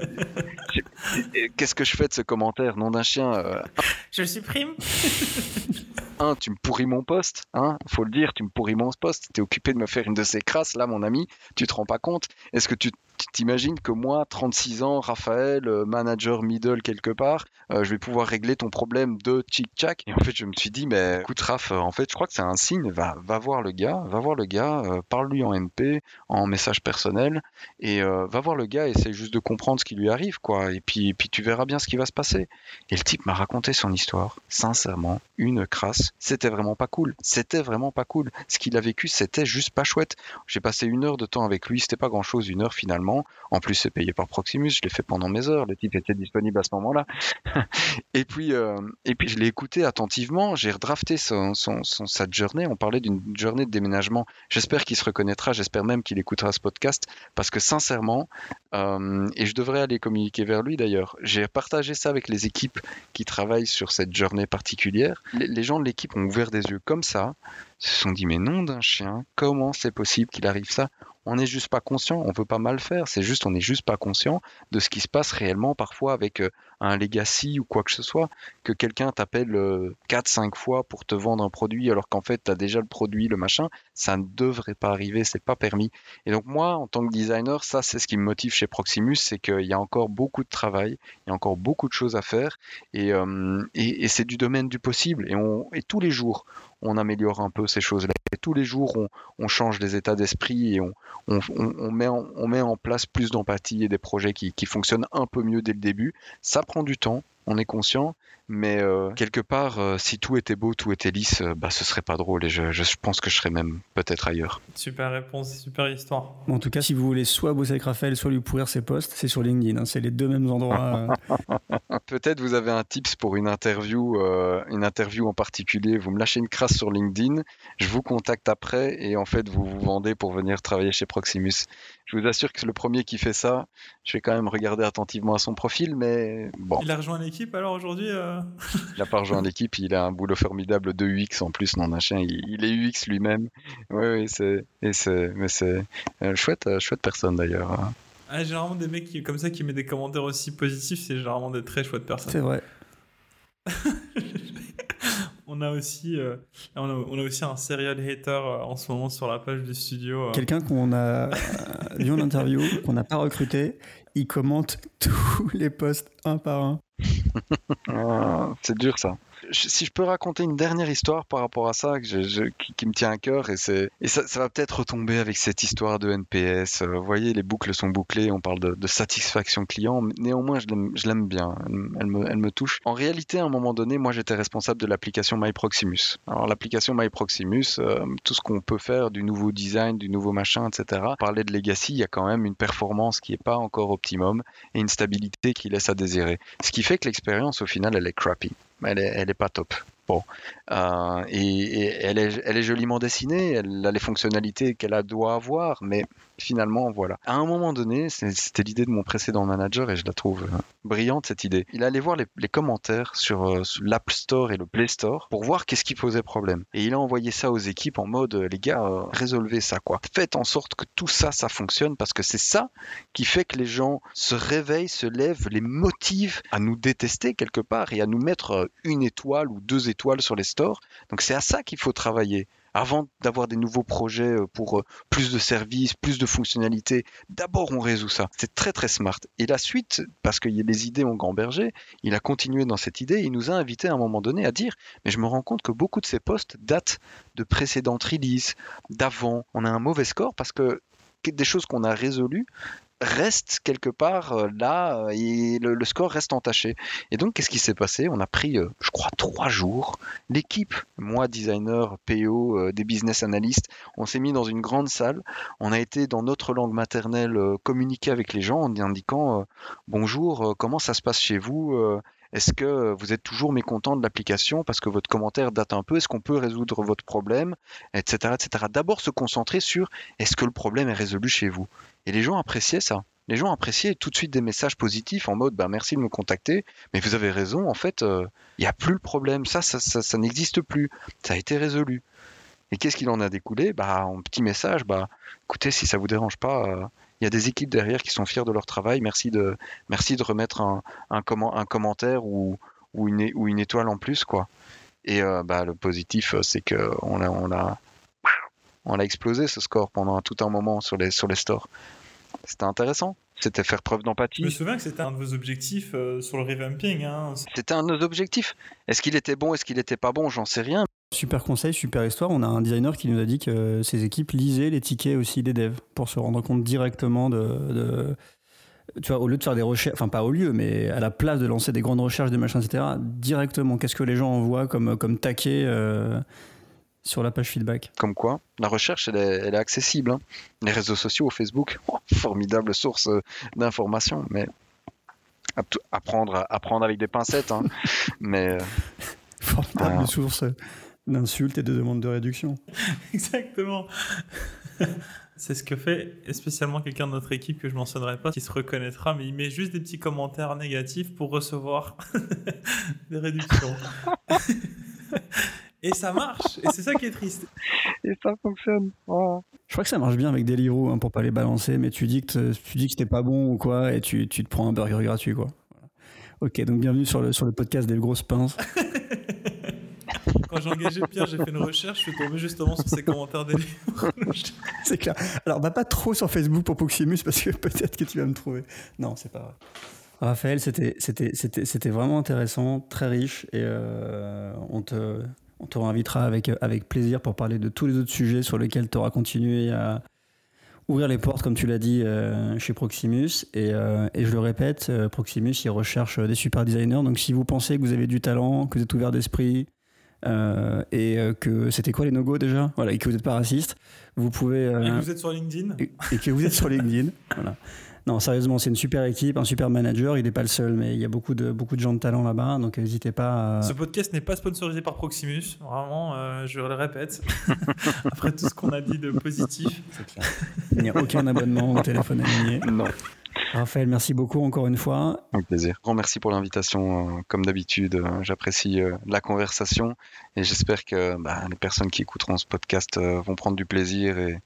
qu'est-ce que je fais de ce commentaire Nom d'un chien. Euh, je le supprime. un, tu me pourris mon poste, hein, faut le dire, tu me pourris mon poste. T'es occupé de me faire une de ces crasses, là, mon ami, tu te rends pas compte Est-ce que tu t'imagines que moi, 36 ans, Raphaël, euh, manager middle quelque part, euh, je vais pouvoir régler ton problème de chic-chac. Et en fait, je me suis dit, mais écoute, Raph, en fait, je crois que c'est un signe. Va, va voir le gars, va voir le gars, parle-lui en MP, en message personnel, et va voir le gars, essaye juste de comprendre ce qui lui arrive, quoi. Et puis, puis tu verras bien ce qui va se passer. Et le type m'a raconté son histoire, sincèrement, une crasse. C'était vraiment pas cool. C'était vraiment pas cool. Ce qu'il a vécu, c'était juste pas chouette. J'ai passé une heure de temps avec lui, c'était pas grand chose, une heure finalement en plus, c'est payé par Proximus. Je l'ai fait pendant mes heures. Le titre était disponible à ce moment-là. et puis, euh, et puis, je l'ai écouté attentivement. J'ai redrafté son, son, sa journée. On parlait d'une journée de déménagement. J'espère qu'il se reconnaîtra. J'espère même qu'il écoutera ce podcast parce que sincèrement, euh, et je devrais aller communiquer vers lui d'ailleurs. J'ai partagé ça avec les équipes qui travaillent sur cette journée particulière. les gens de l'équipe ont ouvert des yeux comme ça se sont dit mais non d'un chien, comment c'est possible qu'il arrive ça? On n'est juste pas conscient, on veut pas mal faire, c'est juste on n'est juste pas conscient de ce qui se passe réellement parfois avec euh, un legacy ou quoi que ce soit, que quelqu'un t'appelle 4-5 euh, fois pour te vendre un produit alors qu'en fait tu déjà le produit, le machin, ça ne devrait pas arriver, c'est pas permis. Et donc moi en tant que designer, ça c'est ce qui me motive chez Proximus, c'est qu'il y a encore beaucoup de travail, il y a encore beaucoup de choses à faire et, euh, c'est du domaine du possible et, tous les jours on améliore un peu ces choses-là. Et tous les jours, on, change des états d'esprit et on, met en, place plus d'empathie et des projets qui fonctionnent un peu mieux dès le début. Ça prend du temps, on est conscient, mais euh, quelque part, euh, si tout était beau, tout était lisse, euh, bah, ce serait pas drôle et je, je pense que je serais même peut-être ailleurs. Super réponse, super histoire. en tout cas, si vous voulez soit bosser avec Raphaël, soit lui pourrir ses posts, c'est sur LinkedIn. Hein. c'est les deux mêmes endroits. peut-être vous avez un tips pour une interview, une interview en particulier. Vous me lâchez une crasse sur LinkedIn, je vous contacte après et en fait, vous vous vendez pour venir travailler chez Proximus. Je vous assure que le premier qui fait ça, je vais quand même regarder attentivement à son profil, mais bon. Il a rejoint l'équipe alors aujourd'hui Il n'a pas rejoint l'équipe, il a un boulot formidable de UX en plus, non d'un chien, il, est UX lui-même. Oui, oui, c'est, et c'est, mais c'est euh, chouette, euh, chouette personne d'ailleurs. Hein. Ah, généralement des mecs qui, comme ça qui mettent des commentaires aussi positifs, c'est généralement des très chouettes personnes. C'est vrai. on a aussi, euh, on, a, on, a, aussi un serial hater en ce moment sur la page du studio. Quelqu'un qu'on a vu en interview, qu'on n'a pas recruté, il commente tous les posts un par un. Ah, c'est dur ça si je peux raconter une dernière histoire par rapport à ça qui, me tient à cœur, et, et ça, va peut-être retomber avec cette histoire de NPS. Euh, vous voyez, les boucles sont bouclées, on parle de, satisfaction client. Néanmoins, je l'aime, bien, elle, me, elle, me, touche. En réalité, à un moment donné, moi, j'étais responsable de l'application MyProximus. Alors, l'application MyProximus, euh, tout ce qu'on peut faire, du nouveau design, du nouveau machin, etc. Parler de legacy, il y a quand même une performance qui n'est pas encore optimum et une stabilité qui laisse à désirer. Ce qui fait que l'expérience, au final, elle est crappy elle est, pas top. Bon, euh, et, elle, est, joliment dessinée, elle a les fonctionnalités qu'elle doit avoir, mais finalement, voilà. À un moment donné, c'était l'idée de mon précédent manager et je la trouve euh, brillante cette idée. Il allait voir les, commentaires sur, euh, l'App Store et le Play Store pour voir qu'est-ce qui posait problème. Et il a envoyé ça aux équipes en mode les gars, résolvez ça quoi. Faites en sorte que tout ça, ça fonctionne parce que c'est ça qui fait que les gens se réveillent, se lèvent, les motive à nous détester quelque part et à nous mettre une étoile ou deux étoiles sur les stores. Donc c'est à ça qu'il faut travailler. Avant d'avoir des nouveaux projets euh, pour euh, plus de services, plus de fonctionnalités, d'abord on résout ça. C'est très très smart. Et la suite, parce que les idées ont gambergé, il a continué dans cette idée. Il nous a invité à un moment donné à dire, mais je me rends compte que beaucoup de ces postes datent de précédentes releases, d'avant. On a un mauvais score parce que des choses qu'on a résolues reste quelque part euh, là euh, et le, score reste entaché. Et donc, qu'est-ce qui s'est passé? On a pris, euh, je crois, trois jours. L'équipe, moi, designer, PO, des business analystes, on s'est mis dans une grande salle. On a été dans notre langue maternelle communiquer avec les gens en indiquant bonjour, comment ça se passe chez vous est-ce que vous êtes toujours mécontent de l'application parce que votre commentaire date un peu? Est-ce qu'on peut résoudre votre problème? Etc. etc. D'abord se concentrer sur est-ce que le problème est résolu chez vous? Et les gens appréciaient ça. Les gens appréciaient tout de suite des messages positifs en mode bah, merci de me contacter, mais vous avez raison, en fait, euh, il n'y a plus le problème. Ça, ça, n'existe plus. Ça a été résolu. Et qu'est-ce qu'il en a découlé? Bah, En petit message, bah, écoutez, si ça vous dérange pas, euh, il y a des équipes derrière qui sont fiers de leur travail. Merci de, merci de remettre un, un, un commentaire ou, ou, une, ou une étoile en plus. quoi. Et euh, bah, le positif, euh, c'est qu'on a, on a, on a explosé ce score pendant tout un moment sur les, sur les stores. C'était intéressant. C'était faire preuve d'empathie. Je me souviens que c'était un de vos objectifs euh, sur le revamping. Hein. C'était un de nos objectifs. Est-ce qu'il était bon, est-ce qu'il n'était pas bon? J'en sais rien. Super conseil, super histoire. On a un designer qui nous a dit que ses équipes lisaient les tickets aussi des devs pour se rendre compte directement de, tu vois, au lieu de faire des recherches, enfin pas au lieu, mais à la place de lancer des grandes recherches, des machins, etc., directement, qu'est-ce que les gens envoient comme, comme taquet euh, sur la page feedback? Comme quoi, la recherche, elle est, accessible. Hein. Les réseaux sociaux, Facebook, oh, formidable source euh, d'informations, mais apprendre, apprendre avec des pincettes. Hein. mais, euh, formidable source d'insultes et de demandes de réduction. Exactement. C'est ce que fait spécialement quelqu'un de notre équipe que je mentionnerai pas, qui se reconnaîtra, mais il met juste des petits commentaires négatifs pour recevoir des réductions. et ça marche, et c'est ça qui est triste. Et ça fonctionne. Je crois que ça marche bien avec Deliveroo hein, pour pas les balancer, mais tu dis que tu dis que c'était pas bon ou quoi, et tu, tu te prends un burger gratuit quoi. Ok, donc bienvenue sur le, sur le podcast des grosses pinces. Quand j'ai engagé Pierre, j'ai fait une recherche, je suis tombé justement sur ses commentaires des livres. c'est clair. Alors, bah, pas trop sur Facebook pour Proximus parce que peut-être que tu vas me trouver. Non, c'est pas vrai. Raphaël, c'était vraiment intéressant, très riche et euh, on te, on te réinvitera avec, avec plaisir pour parler de tous les autres sujets sur lesquels tu auras continué à ouvrir les portes, comme tu l'as dit, euh, chez Proximus. Et, euh, et, je le répète, Proximus, il recherche des super designers. Donc si vous pensez que vous avez du talent, que vous êtes ouvert d'esprit, euh, et euh, que c'était quoi les no-go déjà? Voilà, et que vous n'êtes pas raciste. Vous pouvez. Euh, et que vous êtes sur LinkedIn. Et, que vous êtes sur LinkedIn. Voilà. Non, sérieusement, c'est une super équipe, un super manager. Il n'est pas le seul, mais il y a beaucoup de, beaucoup de gens de talent là-bas, donc n'hésitez pas à... Ce podcast n'est pas sponsorisé par Proximus, vraiment, je le répète. Après tout ce qu'on a dit de positif. Il n'y a aucun abonnement au téléphone aligné. Non. Raphaël, merci beaucoup encore une fois. Un plaisir. Grand merci pour l'invitation. Euh, comme d'habitude, euh, j'apprécie euh, la conversation et j'espère que bah, les personnes qui écouteront ce podcast vont prendre du plaisir et,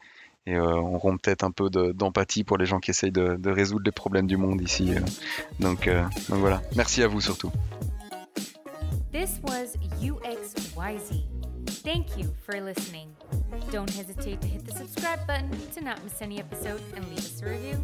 auront peut-être un peu d'empathie pour les gens qui essayent de, résoudre les problèmes du monde ici. Donc, donc voilà. Merci à vous surtout. This was UXYZ. Thank you for listening. Don't hesitate to hit the subscribe button to not miss any episode and leave us a review.